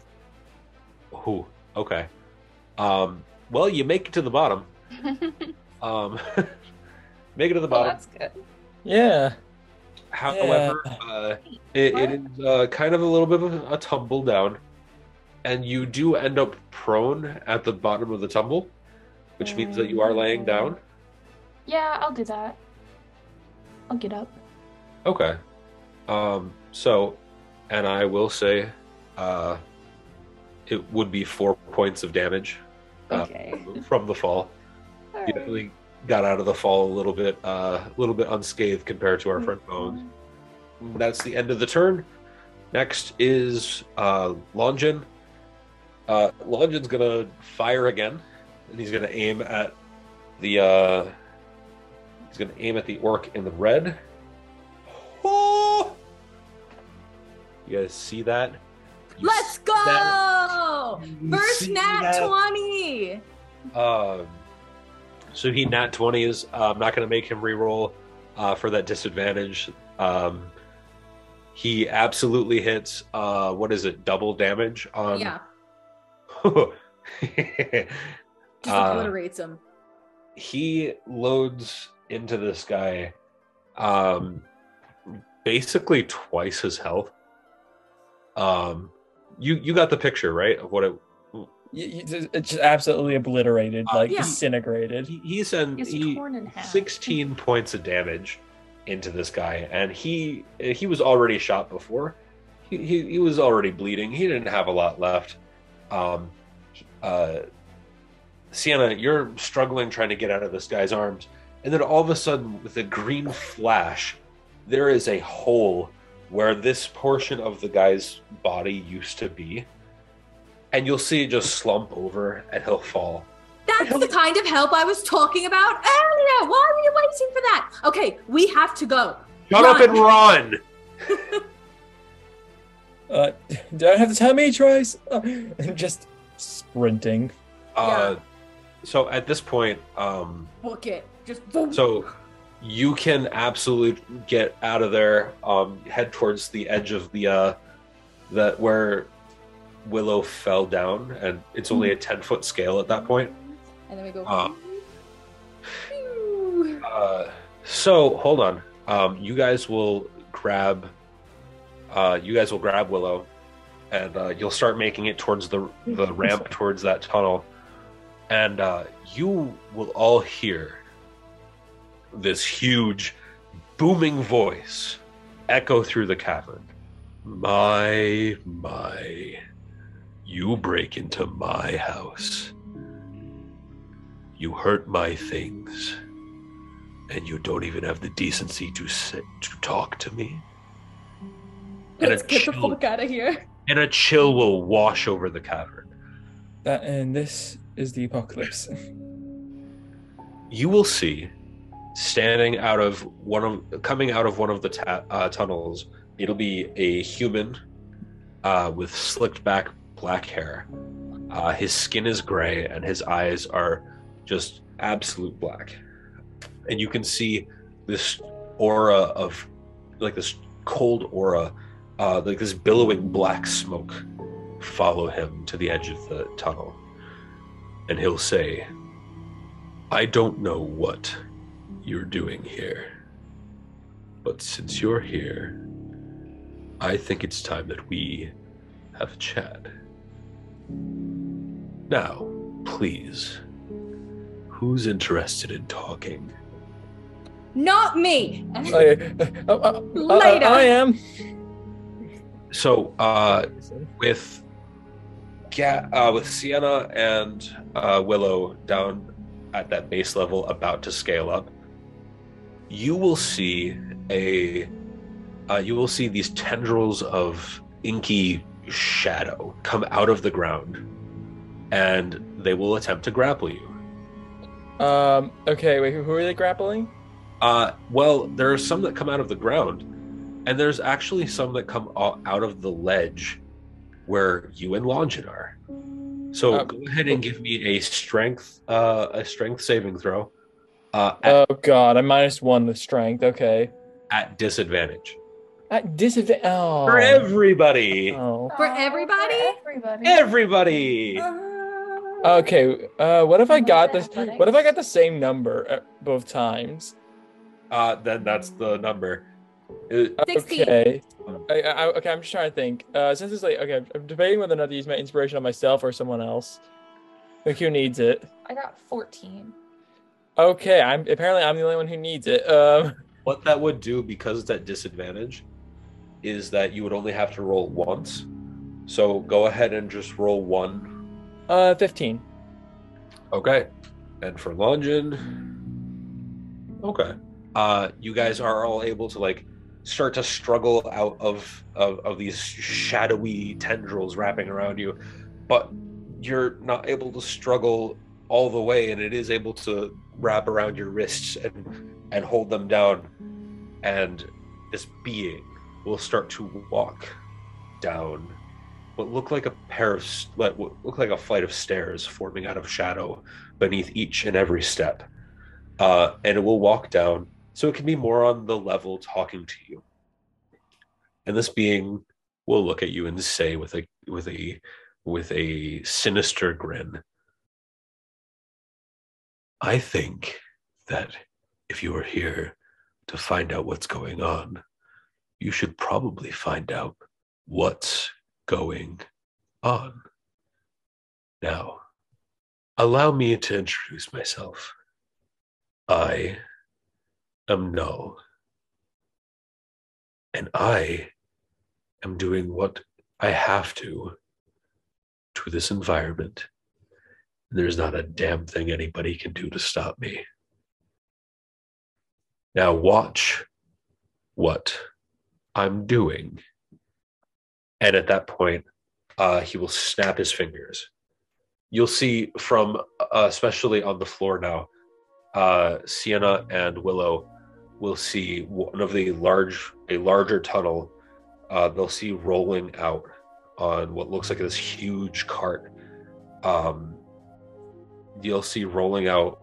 Who? Okay. Um, well, you make it to the bottom. Um, make it to the well, bottom. that's good. Yeah. However, uh, it, it is uh, kind of a little bit of a, a tumble down, and you do end up prone at the bottom of the tumble, which means that you are laying down. Yeah, I'll do that. I'll get up. Okay. Um, so, and I will say, uh, it would be four points of damage uh, Okay. from the fall. You Alright. definitely got out of the fall a little bit, uh, a little bit unscathed compared to our Mm-hmm. friend Bones. That's the end of the turn. Next is uh, Longin. Uh, Longin's gonna fire again, and he's gonna aim at the. Uh, he's gonna aim at the orc in the red. Oh! You guys see that? You Let's go! that? First nat that? 20. Um, so he nat 20s. Uh, I'm not going to make him reroll uh, for that disadvantage. Um, he absolutely hits, uh, what is it, double damage on. yeah, just Uh, him. he loads into this guy um, basically twice his health. Um, you you got the picture right of what it Y- y- It's just absolutely obliterated, Uh, like yeah. disintegrated. he, he's in It's he, torn in half. 16 points of damage into this guy and he he was already shot before he, he, he was already bleeding he didn't have a lot left um uh sienna you're struggling trying to get out of this guy's arms and then all of a sudden with a green flash there is a hole where this portion of the guy's body used to be and you'll see it just slump over and he'll fall That's the kind of help I was talking about earlier. Why were you waiting for that? Okay, we have to go. shut up and run Uh, do I have to tell me twice? just sprinting. Uh, so at this point, um, Book it. Just boom. so you can absolutely get out of there, um, head towards the edge of the uh, that where Willow fell down, and it's only a ten foot scale at that point. and then we go. Uh, Uh, so hold on, um, you guys will grab, uh, you guys will grab Willow, and uh, you'll start making it towards the the ramp towards that tunnel, and uh, you will all hear this huge, booming voice echo through the cavern. My, my, you break into my house. You hurt my things, and you don't even have the decency to sit to talk to me. And Let's a get the fuck out of here. and a chill will wash over the cavern. That and this is the apocalypse. you will see standing out of one of coming out of one of the ta- uh, tunnels. It'll be a human uh, with slicked back black hair. Uh, his skin is gray and his eyes are just absolute black. And you can see this aura of like this cold aura, uh, like this billowing black smoke, follow him to the edge of the tunnel, and he'll say, "I don't know what you're doing here, but since you're here, I think it's time that we have a chat." Now, please, who's interested in talking? Not me. Okay. Uh, uh, uh, Later. I am. So, uh, with Ga- uh, with Sienna and uh, Willow down at that base level, about to scale up, you will see a uh, you will see these tendrils of inky shadow come out of the ground, and they will attempt to grapple you. Um. Okay. Wait. Who are they grappling? Uh, well, there are some that come out of the ground, and there's actually some that come out of the ledge where you and Longin are. So Uh, go ahead and give me a strength, uh, a strength saving throw, uh, at, Oh God. I'm minus one the strength. Okay. at disadvantage At disadvantage. Oh. for everybody. Oh. For Oh, everybody? everybody. Everybody. Okay. Uh. What if I got this? Athletics. What if I got the same number at both times? Uh, then that's the number. Uh, 16. Okay. I, I, okay, I'm just trying to think. Uh, since it's like, okay, I'm debating whether or not to use my inspiration on myself or someone else. Like, who needs it? I got 14. Okay, I'm apparently I'm the only one who needs it. Um, what that would do, because it's at disadvantage, is that you would only have to roll once. So go ahead and just roll one uh, 15. Okay. And for Longin. Okay. Uh you guys are all able to like start to struggle out of, of of these shadowy tendrils wrapping around you, but you're not able to struggle all the way and it is able to wrap around your wrists and and hold them down and this being will start to walk down what look like a pair of what look like a flight of stairs forming out of shadow beneath each and every step. Uh, and it will walk down so it can be more on the level talking to you. And this being will look at you and say with a with a with a sinister grin i think that if you are here to find out what's going on you should probably find out what's going on now allow me to introduce myself I am Null. And I am doing what I have to to this environment. There's not a damn thing anybody can do to stop me. Now, watch what I'm doing. And at that point, uh, he will snap his fingers. You'll see from, uh, especially on the floor now, uh, Sienna and Willow will see one of the large, a larger tunnel. Uh, they'll see rolling out on what looks like this huge cart. Um, you'll see rolling out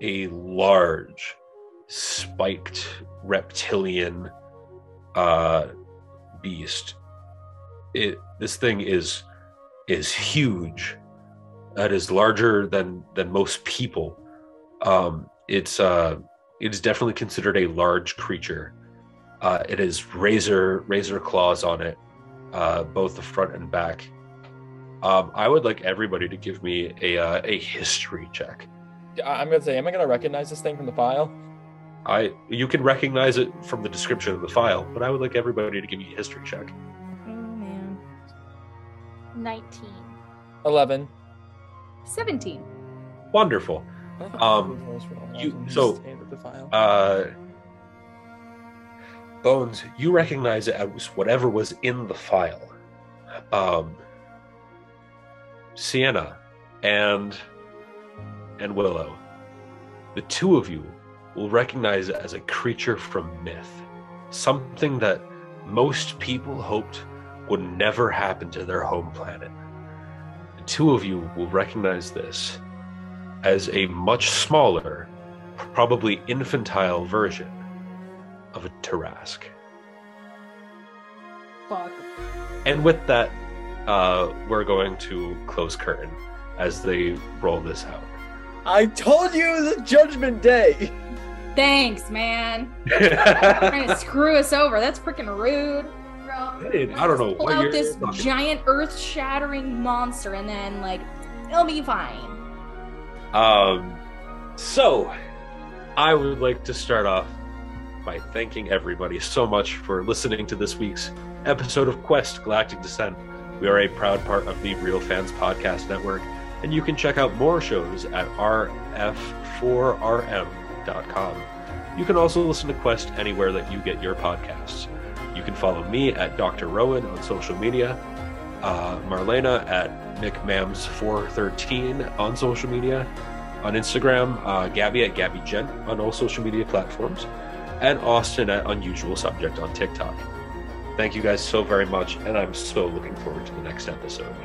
a large, spiked reptilian uh, beast. It this thing is is huge. That is larger than than most people um, it's uh, it's definitely considered a large creature. Uh, it has razor razor claws on it, uh, both the front and back. Um, I would like everybody to give me a uh, a history check. I- I'm gonna say, am I gonna recognize this thing from the file? I you can recognize it from the description of the file, but I would like everybody to give me a history check. Oh man. 19. Eleven. 17. Wonderful. Um, you- so, the file. Uh, Bones, you recognize it as whatever was in the file. Um, Sienna and and Willow, the two of you will recognize it as a creature from myth, something that most people hoped would never happen to their home planet. The two of you will recognize this as a much smaller, probably infantile version of a Tarrasque. fuck. And with that, uh, we're going to close curtain as they roll this out. I told you the Judgment Day. Thanks, man. Trying to screw us over. That's freaking rude. Hey, I don't know Pull what out you're this talking giant earth-shattering monster, and then like it'll be fine. Um, so I would like to start off by thanking everybody so much for listening to this week's episode of Quest Galactic Descent. We are a proud part of the Real Fans Podcast Network, and you can check out more shows at rf4rm.com. You can also listen to Quest anywhere that you get your podcasts. You can follow me at Dr. Rowan on social media, uh, Marlena at McMams413 on social media, on Instagram, uh, Gabby at Gabby on all social media platforms, and Austin at Unusual Subject on TikTok. Thank you guys so very much, and I'm so looking forward to the next episode.